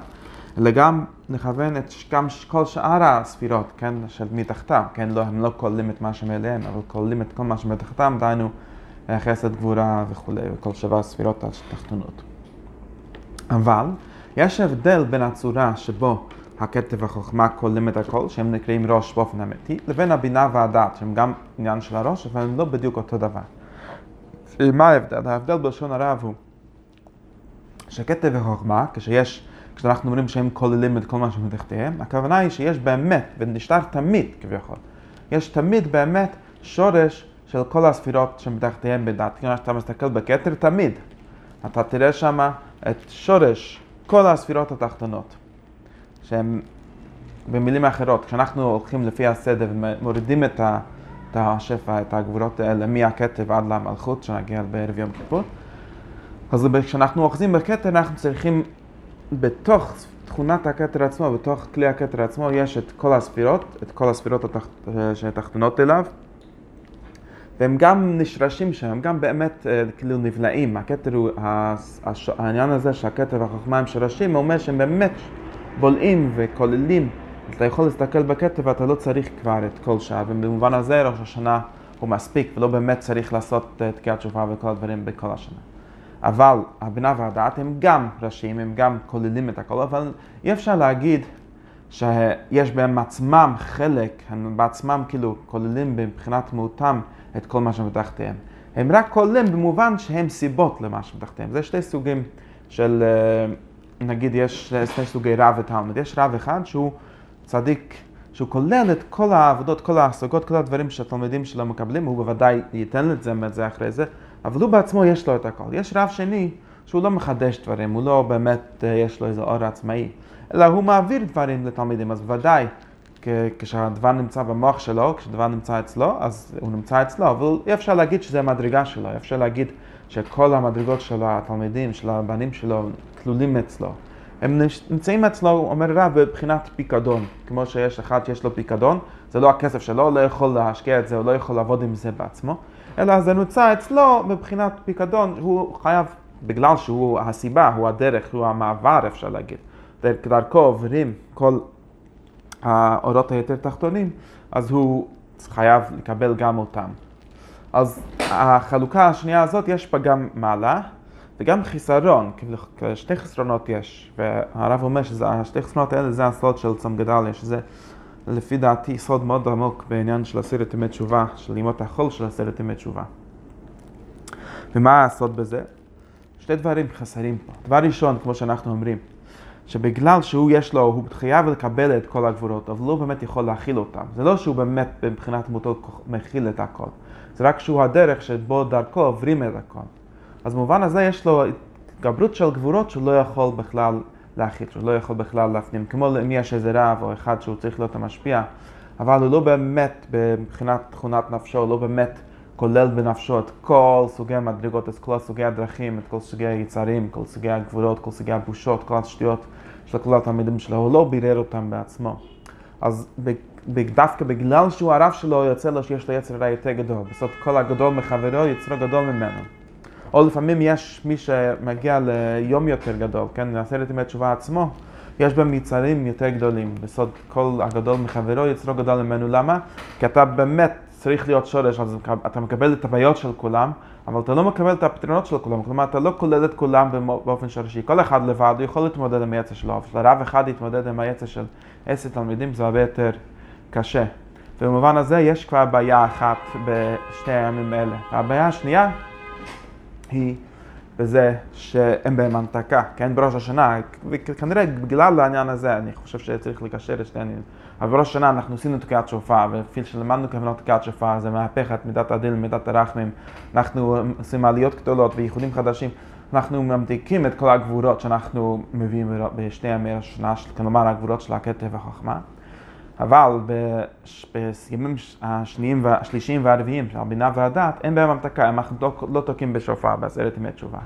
אלא גם נכוון את גם כל שאר הספירות, כן, של מתחתם, כן, לא, הם לא כוללים את מה שמעליהם, אבל כוללים את כל מה שמתחתם, דהיינו חסד, גבורה וכולי, וכל שבע הספירות התחתונות. אבל יש הבדל בין הצורה שבו הכתב והחוכמה כוללים את הכל, שהם נקראים ראש באופן אמיתי, לבין הבינה והדעת, שהם גם עניין של הראש, אבל הם לא בדיוק אותו דבר. מה ההבדל? ההבדל בלשון הרב הוא שכתב וחוכמה, כשיש, כשאנחנו אומרים שהם כוללים את כל מה שמתחתיהם, הכוונה היא שיש באמת, ונשאר תמיד כביכול, יש תמיד באמת שורש של כל הספירות שמתחתיהם בדת. כלומר, כשאתה מסתכל בכתר, תמיד אתה תראה שם את שורש כל הספירות התחתונות, שהן במילים אחרות, כשאנחנו הולכים לפי הסדר ומורידים את, השפע, את הגבורות האלה מהכתב עד למלכות, שנגיע בערב יום כיפור, אז כשאנחנו אוחזים בכתר אנחנו צריכים, בתוך תכונת הכתר עצמו, בתוך כלי הכתר עצמו, יש את כל הספירות, את כל הספירות התחת, שתחתונות אליו. והם גם נשרשים שם, הם גם באמת אה, כאילו נבלעים. הכתר הוא, העניין הזה שהכתר והחוכמה הם שרשים, אומר שהם באמת בולעים וכוללים. אתה יכול להסתכל בכתר ואתה לא צריך כבר את כל שעה, ובמובן הזה ראש השנה הוא מספיק, ולא באמת צריך לעשות אה, תקיעת שופר וכל הדברים בכל השנה. אבל הבינה והדעת הם גם ראשיים, הם גם כוללים את הכל, אבל אי אפשר להגיד שיש בהם עצמם חלק, הם בעצמם כאילו כוללים מבחינת מהותם את כל מה שמתחתיהם. הם רק כוללים במובן שהם סיבות למה שמתחתיהם. זה שתי סוגים של, אה, נגיד יש שני סוגי רב ותלמיד. יש רב אחד שהוא צדיק, שהוא כולל את כל העבודות, כל ההשגות, כל הדברים שהתלמידים שלו מקבלים, הוא בוודאי ייתן את זה, את זה אחרי זה, אבל הוא בעצמו יש לו את הכל. יש רב שני שהוא לא מחדש דברים, הוא לא באמת, אה, יש לו איזה אור עצמאי, אלא הוא מעביר דברים לתלמידים, אז בוודאי כשהדבר נמצא במוח שלו, כשהדבר נמצא אצלו, אז הוא נמצא אצלו, אבל אי אפשר להגיד שזה המדרגה שלו, אי אפשר להגיד שכל המדרגות של התלמידים, של הבנים שלו, כלולים אצלו. הם נמצאים אצלו, אומר רב, בבחינת פיקדון. כמו שיש אחד שיש לו פיקדון, זה לא הכסף שלו, הוא לא יכול להשקיע את זה, הוא לא יכול לעבוד עם זה בעצמו, אלא זה נמצא אצלו בבחינת פיקדון, הוא חייב, בגלל שהוא הסיבה, הוא הדרך, הוא המעבר, אפשר להגיד. דרכו עוברים כל האורות היותר תחתונים, אז הוא חייב לקבל גם אותם. אז החלוקה השנייה הזאת יש בה גם מעלה וגם חיסרון, שתי חסרונות יש, והרב אומר שהשתי חסרונות האלה זה הסוד של צום גדליה, שזה לפי דעתי סוד מאוד עמוק בעניין של עשרת ימי תשובה, של ימות החול של עשרת ימי תשובה. ומה הסוד בזה? שתי דברים חסרים פה. דבר ראשון, כמו שאנחנו אומרים, שבגלל שהוא יש לו, הוא חייב לקבל את כל הגבורות, אבל לא באמת יכול להכיל אותם. זה לא שהוא באמת מבחינת מותו מכיל את הכל, זה רק שהוא הדרך שבו דרכו עוברים את הכל. אז במובן הזה יש לו התגברות של גבורות שהוא לא יכול בכלל להכיל, שהוא לא יכול בכלל להפנים. כמו אם יש איזה רב או אחד שהוא צריך להיות המשפיע, אבל הוא לא באמת, מבחינת תכונת נפשו, לא באמת כולל בנפשו את כל סוגי המדרגות, את כל סוגי הדרכים, את כל סוגי היצרים, כל סוגי הגבולות, כל סוגי הבושות, כל השטויות של כל התלמידים שלו, הוא לא בירר אותם בעצמו. אז דווקא בגלל שהוא הרב שלו, יוצא לו שיש לו יצר רע יותר גדול. בסוף כל הגדול מחברו, יצרו גדול ממנו. או לפעמים יש מי שמגיע ליום יותר גדול, כן, לעשרת ימי תשובה עצמו, יש בה מצרים יותר גדולים. בסוד כל הגדול מחברו יצרו גדול ממנו. למה? כי אתה באמת צריך להיות שורש, אז אתה מקבל את הבעיות של כולם, אבל אתה לא מקבל את הפתרונות של כולם. כלומר, אתה לא כולל את כולם באופן שורשי. כל אחד לבד הוא יכול להתמודד עם היצע שלו, אבל רב אחד יתמודד עם היצע של עשר תלמידים זה הרבה יותר קשה. ובמובן הזה יש כבר בעיה אחת בשני הימים האלה. הבעיה השנייה היא בזה שאין בהם המתקה, כן, בראש השנה, וכנראה בגלל העניין הזה, אני חושב שצריך לקשר את שני העניינים. אבל בראש השנה אנחנו עשינו תקיעת שופר, וכפי שלמדנו כוונות תקיעת שופר, זה מהפך את מידת הדין ומידת הרחמים. אנחנו עושים עליות גדולות וייחודים חדשים. אנחנו ממתיקים את כל הגבורות שאנחנו מביאים בשני ימי השנה, כלומר הגבורות של הכתב והחוכמה. אבל בימים השניים והשלישיים והרביעים של הבינה והדת, אין בהם המתקה, הם לא, לא תוקעים בשופר בעשרת ימי תשובה.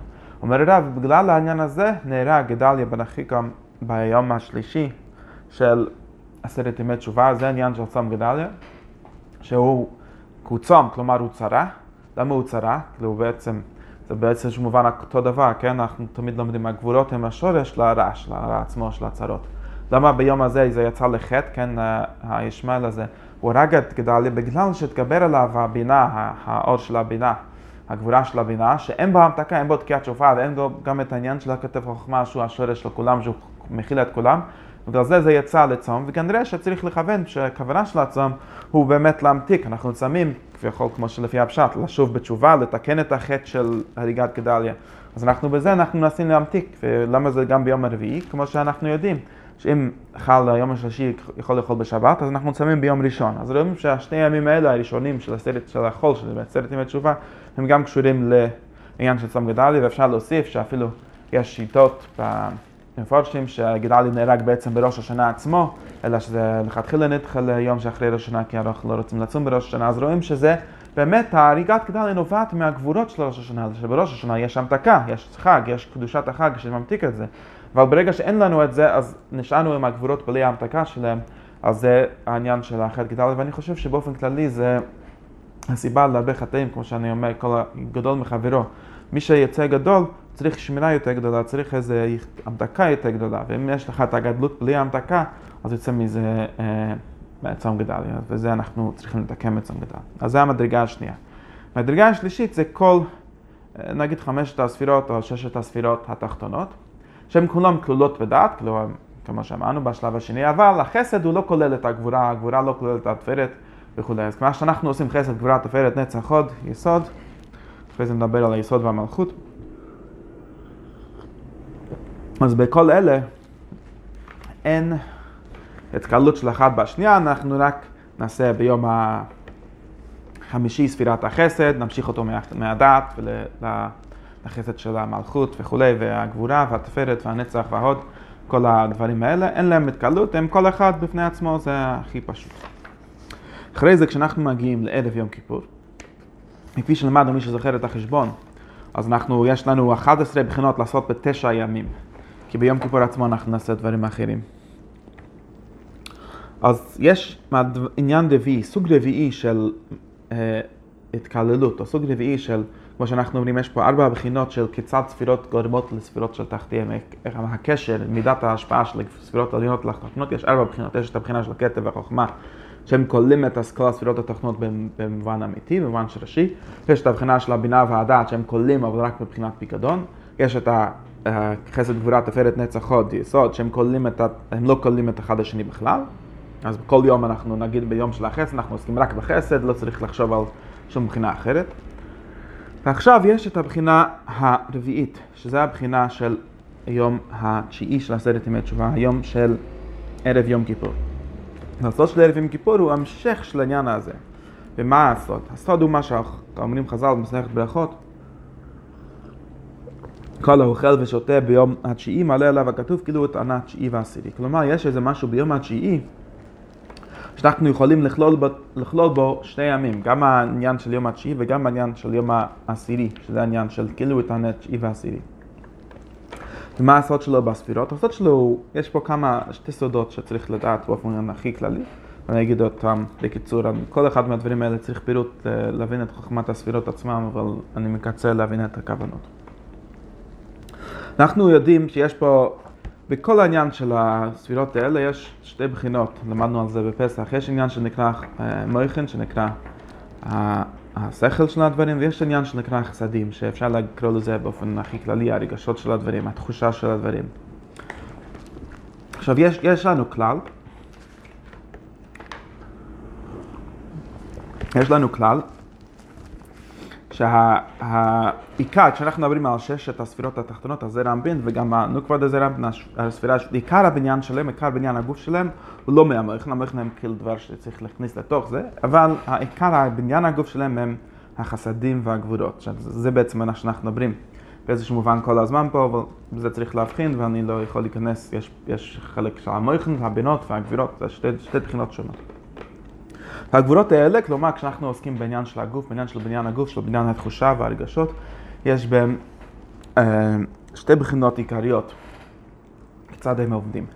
אומר הרב, בגלל העניין הזה נהרג גדליה בן אחיקם ביום השלישי של עשרת ימי תשובה, זה עניין של צום גדליה, שהוא קוצום, כלומר הוא צרה. למה הוא צרה? כאילו בעצם, זה בעצם מובן אותו דבר, כן? אנחנו תמיד לומדים, הגבולות הם השורש לרע עצמו של הצרות. למה ביום הזה זה יצא לחטא, כן, הישמעאל הזה, הוא הרג את גדליה בגלל שהתגבר עליו הבינה, האור של הבינה, הגבורה של הבינה, שאין בו המתקה, אין בו תקיעת שופר, ואין בו גם את העניין של הכתב חוכמה שהוא השורש של כולם, שהוא מכיל את כולם. בגלל זה זה יצא לצום, וכנראה שצריך לכוון שהכוונה של הצום הוא באמת להמתיק. אנחנו צמים, כביכול כמו שלפי הפשט, לשוב בתשובה, לתקן את החטא של הריגת גדליה. אז אנחנו בזה, אנחנו מנסים להמתיק, ולמה זה גם ביום הרביעי? כמו שאנחנו יודעים. שאם חל היום השלישי יכול לאכול בשבת, אז אנחנו צמים ביום ראשון. אז רואים שהשני הימים האלה הראשונים של הסרט של החול, של סרט ימי תשובה, הם גם קשורים לעניין של צום גדלי, ואפשר להוסיף שאפילו יש שיטות במפורשים שגדלי נהרג בעצם בראש השנה עצמו, אלא שזה לכתחילה נדחה ליום שאחרי ראש השנה, כי אנחנו לא רוצים לצום בראש השנה, אז רואים שזה באמת ההריגת גדלי נובעת מהגבורות של ראש השנה, שבראש השנה יש המתקה, יש חג, יש קדושת החג שממתיק את זה. אבל ברגע שאין לנו את זה, אז נשארנו עם הגבורות בלי ההמתקה שלהם, אז זה העניין של החטא גדל, ואני חושב שבאופן כללי זה הסיבה להרבה חטאים, כמו שאני אומר, כל הגדול מחברו. מי שיוצא גדול, צריך שמירה יותר גדולה, צריך איזו המתקה יותר גדולה, ואם יש לך את הגדלות בלי ההמתקה, אז יוצא מזה אה, צום גדל, וזה אנחנו צריכים לתקן בצום גדל. אז זה המדרגה השנייה. המדרגה השלישית זה כל, אה, נגיד חמשת הספירות או ששת הספירות התחתונות. שהן כולן כלולות בדעת, כלומר, כמו שאמרנו בשלב השני, אבל החסד הוא לא כולל את הגבורה, הגבורה לא כוללת את התפארת וכולי. אז כמו שאנחנו עושים חסד, גבורה, תפארת, נצח, הוד, יסוד, אחרי זה נדבר על היסוד והמלכות. אז בכל אלה אין התקלות של אחת בשנייה, אנחנו רק נעשה ביום החמישי ספירת החסד, נמשיך אותו מהדעת ול... החסד של המלכות וכולי, והגבורה והתפארת והנצח וההוד, כל הדברים האלה, אין להם התקלות, הם כל אחד בפני עצמו, זה הכי פשוט. אחרי זה, כשאנחנו מגיעים לערב יום כיפור, כפי שלמדנו, מי שזוכר את החשבון, אז אנחנו, יש לנו 11 בחינות לעשות בתשע ימים, כי ביום כיפור עצמו אנחנו נעשה דברים אחרים. אז יש עניין רביעי, סוג רביעי של אה, התקללות, או סוג רביעי של כמו שאנחנו אומרים, יש פה ארבע בחינות של כיצד ספירות גורמות לספירות של תחתיהם, איך הקשר, מידת ההשפעה של ספירות עליונות לתחתונות, יש ארבע בחינות, יש את הבחינה של הכתב והחוכמה, שהם כוללים את כל הספירות התחתונות במובן אמיתי, במובן שרשי, יש את הבחינה של הבינה והדעת, שהם כוללים אבל רק מבחינת פיקדון, יש את החסד גבורה, תפארת נצח הוד, יסוד, שהם כוללים את, הם לא כוללים את אחד השני בכלל, אז כל יום אנחנו נגיד ביום של החסד, אנחנו עוסקים רק בחסד, לא צריך לחשוב על שום בחינה אחרת. ועכשיו יש את הבחינה הרביעית, שזה הבחינה של היום התשיעי של עשרת ימי תשובה, היום של ערב יום כיפור. הסוד של ערב יום כיפור הוא המשך של העניין הזה. ומה הסוד? הסוד הוא מה שאומרים חז"ל במסכת ברכות, כל האוכל ושותה ביום התשיעי מעלה עליו הכתוב כאילו הוא טענה תשיעי ועשירי. כלומר, יש איזה משהו ביום התשיעי שאנחנו יכולים לכלול בו, לכלול בו שני ימים, גם העניין של יום התשיעי וגם העניין של יום העשירי, שזה העניין של כאילו את התשיעי והעשירי. ומה הסוד שלו בספירות? הסוד שלו, יש פה כמה, שתי סודות שצריך לדעת באופן הכי כללי, ואני אגיד אותם בקיצור, כל אחד מהדברים האלה צריך פירוט אה, להבין את חוכמת הספירות עצמם, אבל אני מקצר להבין את הכוונות. אנחנו יודעים שיש פה בכל העניין של הספירות האלה יש שתי בחינות, למדנו על זה בפסח. יש עניין שנקרא אה, מויכן, שנקרא השכל של הדברים, ויש עניין שנקרא חסדים, שאפשר לקרוא לזה באופן הכי כללי, הרגשות של הדברים, התחושה של הדברים. עכשיו, יש, יש לנו כלל, יש לנו כלל, שהעיקר, כשאנחנו מדברים על ששת הספירות התחתונות, אז זה רמבין, וגם הנוקווה דה רמבין, הספירה, עיקר הבניין שלהם, עיקר בניין הגוף שלהם, הוא לא מהמויכן, המויכן הם כאילו דבר שצריך להכניס לתוך זה, אבל עיקר הבניין הגוף שלהם הם החסדים והגבורות. זה בעצם מה שאנחנו מדברים באיזשהו מובן כל הזמן פה, אבל זה צריך להבחין, ואני לא יכול להיכנס, יש, יש חלק של המויכן, הבינות והגבירות, זה שתי, שתי בחינות שונות. הגבורות האלה, כלומר כשאנחנו עוסקים בעניין של הגוף, בעניין של בניין הגוף, של בניין התחושה והרגשות, יש בהם אה, שתי בחינות עיקריות, כיצד הם עובדים.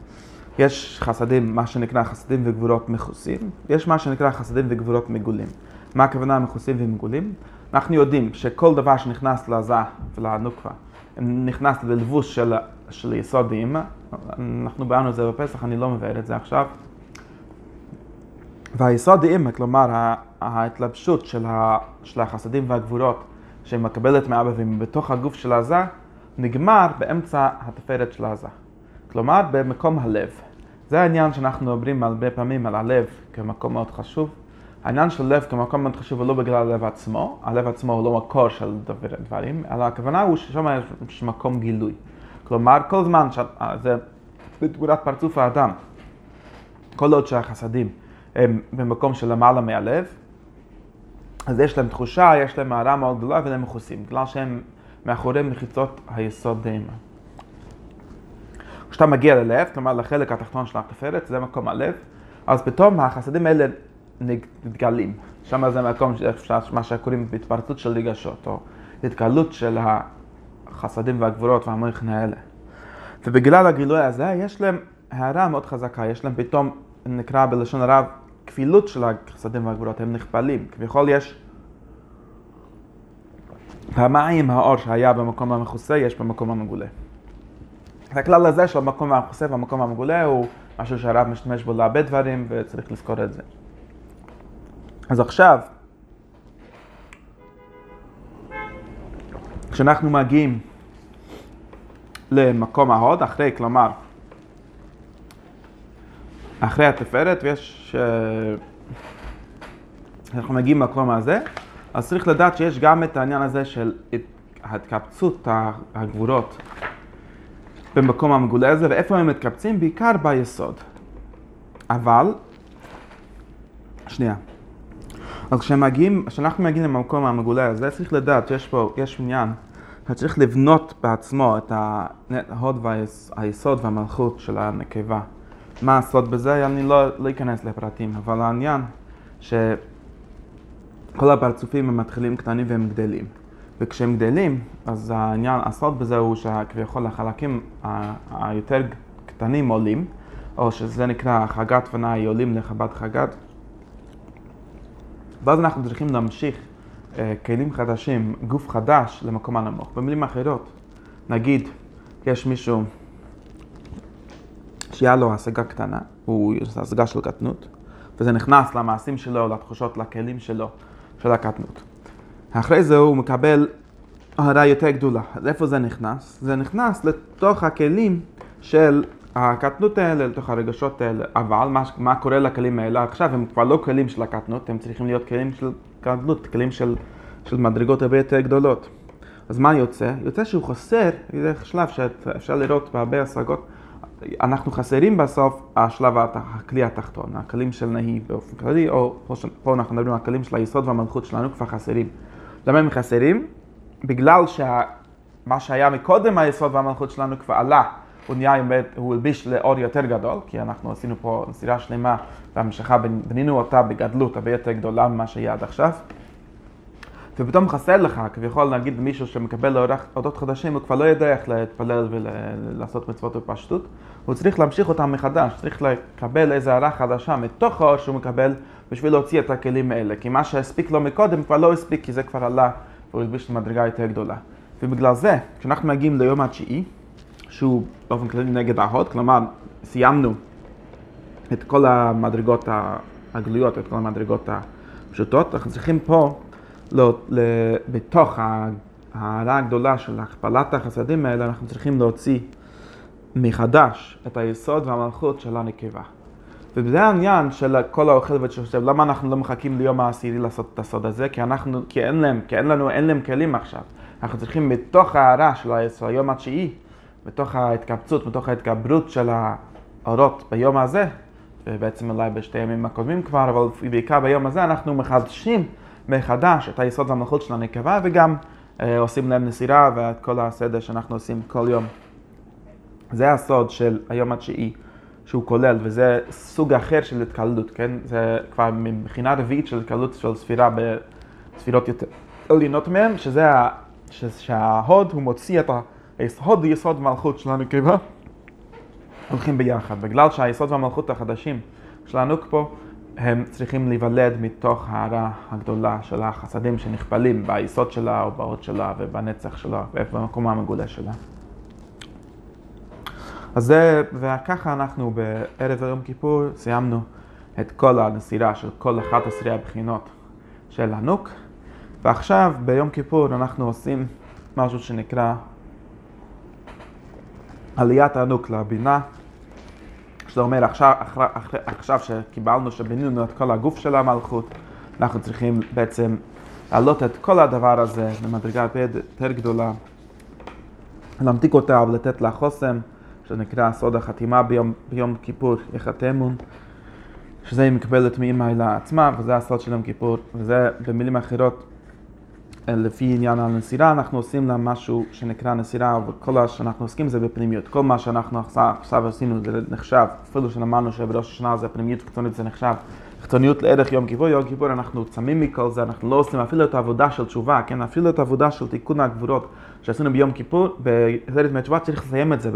יש חסדים, מה שנקרא חסדים וגבורות מכוסים, ויש מה שנקרא חסדים וגבורות מגולים. מה הכוונה מכוסים ומגולים? אנחנו יודעים שכל דבר שנכנס לזה ולנוקבה, נכנס ללבוש של, של יסודים, אנחנו באנו את זה בפסח, אני לא מבאר את זה עכשיו, והיסוד האימה, כלומר ההתלבשות של, ה, של החסדים והגבורות שהיא מקבלת מאבא והיא בתוך הגוף של עזה, נגמר באמצע התפארת של עזה. כלומר, במקום הלב. זה העניין שאנחנו מדברים הרבה פעמים על הלב כמקום מאוד חשוב. העניין של לב כמקום מאוד חשוב הוא לא בגלל הלב עצמו, הלב עצמו הוא לא מקור של דברים, אלא הכוונה הוא ששם יש מקום גילוי. כלומר, כל זמן שזה בתגורת פרצוף האדם, כל עוד שהחסדים הם במקום של למעלה מהלב, אז יש להם תחושה, יש להם מערה מאוד גדולה והם מכוסים, בגלל שהם מאחורי מחיצות היסוד דהימה. כשאתה מגיע ללב, כלומר לחלק התחתון של התפארת, זה מקום הלב, אז פתאום החסדים האלה מתגלים. שם זה מקום, מה שקוראים בהתפרצות של רגשות, או התגלות של החסדים והגבורות והמויכן האלה. ובגלל הגילוי הזה, יש להם הערה מאוד חזקה, יש להם פתאום, נקרא בלשון הרב, הכפילות של החסדים והגבורות, הם נכפלים. כביכול יש פעמיים האור שהיה במקום המכוסה, יש במקום המגולה. הכלל הזה של המקום המכוסה והמקום המגולה הוא משהו שהרב משתמש בו להרבה דברים וצריך לזכור את זה. אז עכשיו, כשאנחנו מגיעים למקום ההוד, אחרי, כלומר, אחרי התפארת, ויש... אה, אנחנו מגיעים למקום הזה, אז צריך לדעת שיש גם את העניין הזה של התקבצות הגבורות במקום המגולה הזה, ואיפה הם מתקבצים? בעיקר ביסוד. אבל, שנייה. אז כשמגיעים, כשאנחנו מגיעים למקום המגולה הזה, צריך לדעת שיש פה, יש עניין, צריך לבנות בעצמו את ההוד והיסוד והמלכות של הנקבה. מה הסוד בזה, אני לא, לא אכנס לפרטים, אבל העניין שכל הפרצופים הם מתחילים קטנים והם גדלים. וכשהם גדלים, אז העניין, הסוד בזה הוא שכביכול החלקים היותר קטנים עולים, או שזה נקרא חגת ונאי עולים לחבת חגת. ואז אנחנו צריכים להמשיך אה, כלים חדשים, גוף חדש למקום הנמוך. במילים אחרות, נגיד, יש מישהו שהיה לו השגה קטנה, הוא יש השגה של קטנות, וזה נכנס למעשים שלו, לתחושות, לכלים שלו, של הקטנות. אחרי זה הוא מקבל הערה יותר גדולה. אז איפה זה נכנס? זה נכנס לתוך הכלים של הקטנות האלה, לתוך הרגשות האלה. אבל מה, מה קורה לכלים האלה עכשיו? הם כבר לא כלים של הקטנות, הם צריכים להיות כלים של קטנות, כלים של, של מדרגות הרבה יותר גדולות. אז מה יוצא? יוצא שהוא חסר, זה שלב שאפשר לראות בהרבה השגות. אנחנו חסרים בסוף השלב, הכלי התחתון, הכלים של נהי באופן כללי, או פה, פה אנחנו מדברים על הכלים של היסוד והמלכות שלנו כבר חסרים. למה הם חסרים? בגלל שמה שהיה מקודם היסוד והמלכות שלנו כבר עלה, הוא נהיה, הוא הלביש לאור יותר גדול, כי אנחנו עשינו פה נסירה שלמה והמשכה, בנינו אותה בגדלות הרבה יותר גדולה ממה שהיה עד עכשיו. ופתאום חסר לך, כביכול נגיד מישהו שמקבל אורות חדשים, הוא כבר לא יודע איך להתפלל ולעשות מצוות בפשטות, הוא צריך להמשיך אותם מחדש, צריך לקבל איזו הערה חדשה מתוך האור שהוא מקבל בשביל להוציא את הכלים האלה, כי מה שהספיק לו מקודם כבר לא הספיק, כי זה כבר עלה והוא הלביש למדרגה יותר גדולה. ובגלל זה, כשאנחנו מגיעים ליום התשיעי, שהוא באופן כללי נגד ההוד, כלומר סיימנו את כל המדרגות הגלויות, את כל המדרגות הפשוטות, אנחנו צריכים פה, בתוך ההערה הגדולה של הכפלת החסדים האלה, אנחנו צריכים להוציא מחדש את היסוד והמלכות של הנקבה. וזה העניין של כל האוכל ותשושב, למה אנחנו לא מחכים ליום העשירי לעשות את הסוד הזה? כי אנחנו, כי אין להם, כי אין לנו, אין להם כלים עכשיו. אנחנו צריכים בתוך ההערה של היום התשיעי, בתוך ההתקבצות, בתוך ההתגברות של האורות ביום הזה, ובעצם אולי בשתי ימים הקודמים כבר, אבל בעיקר ביום הזה אנחנו מחדשים מחדש את היסוד והמלכות של הנקבה, וגם אה, עושים להם נסירה ואת כל הסדר שאנחנו עושים כל יום. זה הסוד של היום התשיעי. שהוא כולל, וזה סוג אחר של התקללות, כן? זה כבר מבחינה רביעית של התקללות של ספירה בספירות יותר עליונות מהם, שזה שההוד הוא מוציא את ההוד ויסוד מלכות של הנקבה, הולכים ביחד. בגלל שהיסוד והמלכות החדשים של הנוק פה, הם צריכים להיוולד מתוך ההערה הגדולה של החסדים שנכפלים ביסוד שלה או בהוד שלה ובנצח שלה ובמקום המגולה שלה. אז זה, וככה אנחנו בערב יום כיפור סיימנו את כל הנסירה של כל 11 הבחינות של הנוק, ועכשיו ביום כיפור אנחנו עושים משהו שנקרא עליית הנוק לבינה, שזה אומר עכשיו, אחר, אחר, עכשיו שקיבלנו, שבנינו את כל הגוף של המלכות, אנחנו צריכים בעצם להעלות את כל הדבר הזה למדרגה יותר גדולה, להמתיק אותה ולתת לה חוסם. שנקרא סוד החתימה ביום, ביום כיפור, יחתמון, שזה היא מקבלת מאמא עצמה, וזה הסוד של יום כיפור, וזה במילים אחרות, לפי עניין הנסירה, אנחנו עושים לה משהו שנקרא נסירה, וכל מה שאנחנו עוסקים זה בפנימיות. כל מה שאנחנו עכשיו עשינו זה נחשב, אפילו שאמרנו שבראש השנה זה פנימיות חיצונית זה נחשב חיצוניות לערך יום כיפור, יום כיפור אנחנו צמים מכל זה, אנחנו לא עושים אפילו את העבודה של תשובה, כן, אפילו את העבודה של תיקון הגבורות שעשינו ביום כיפור, בערב מהתשובה צריך לסיים את זה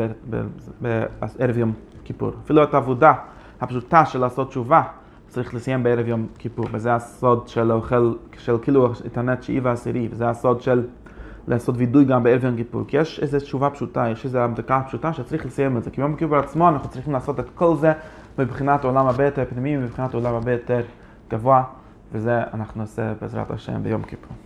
בערב יום כיפור. אפילו את העבודה הפשוטה של לעשות תשובה צריך לסיים בערב יום כיפור, וזה הסוד של האוכל, של כאילו התענת תשיעי ועשירי, וזה הסוד של לעשות וידוי גם בערב יום כיפור, כי יש איזו תשובה פשוטה, יש איזו הבדקה פשוטה שצריך לסיים את זה, כי ביום כיפור עצמו אנחנו צריכים לעשות את כל זה מבחינת עולם הרבה יותר פנימי, מבחינת עולם הרבה יותר גבוה, וזה אנחנו נעשה בעזרת השם ביום כיפור.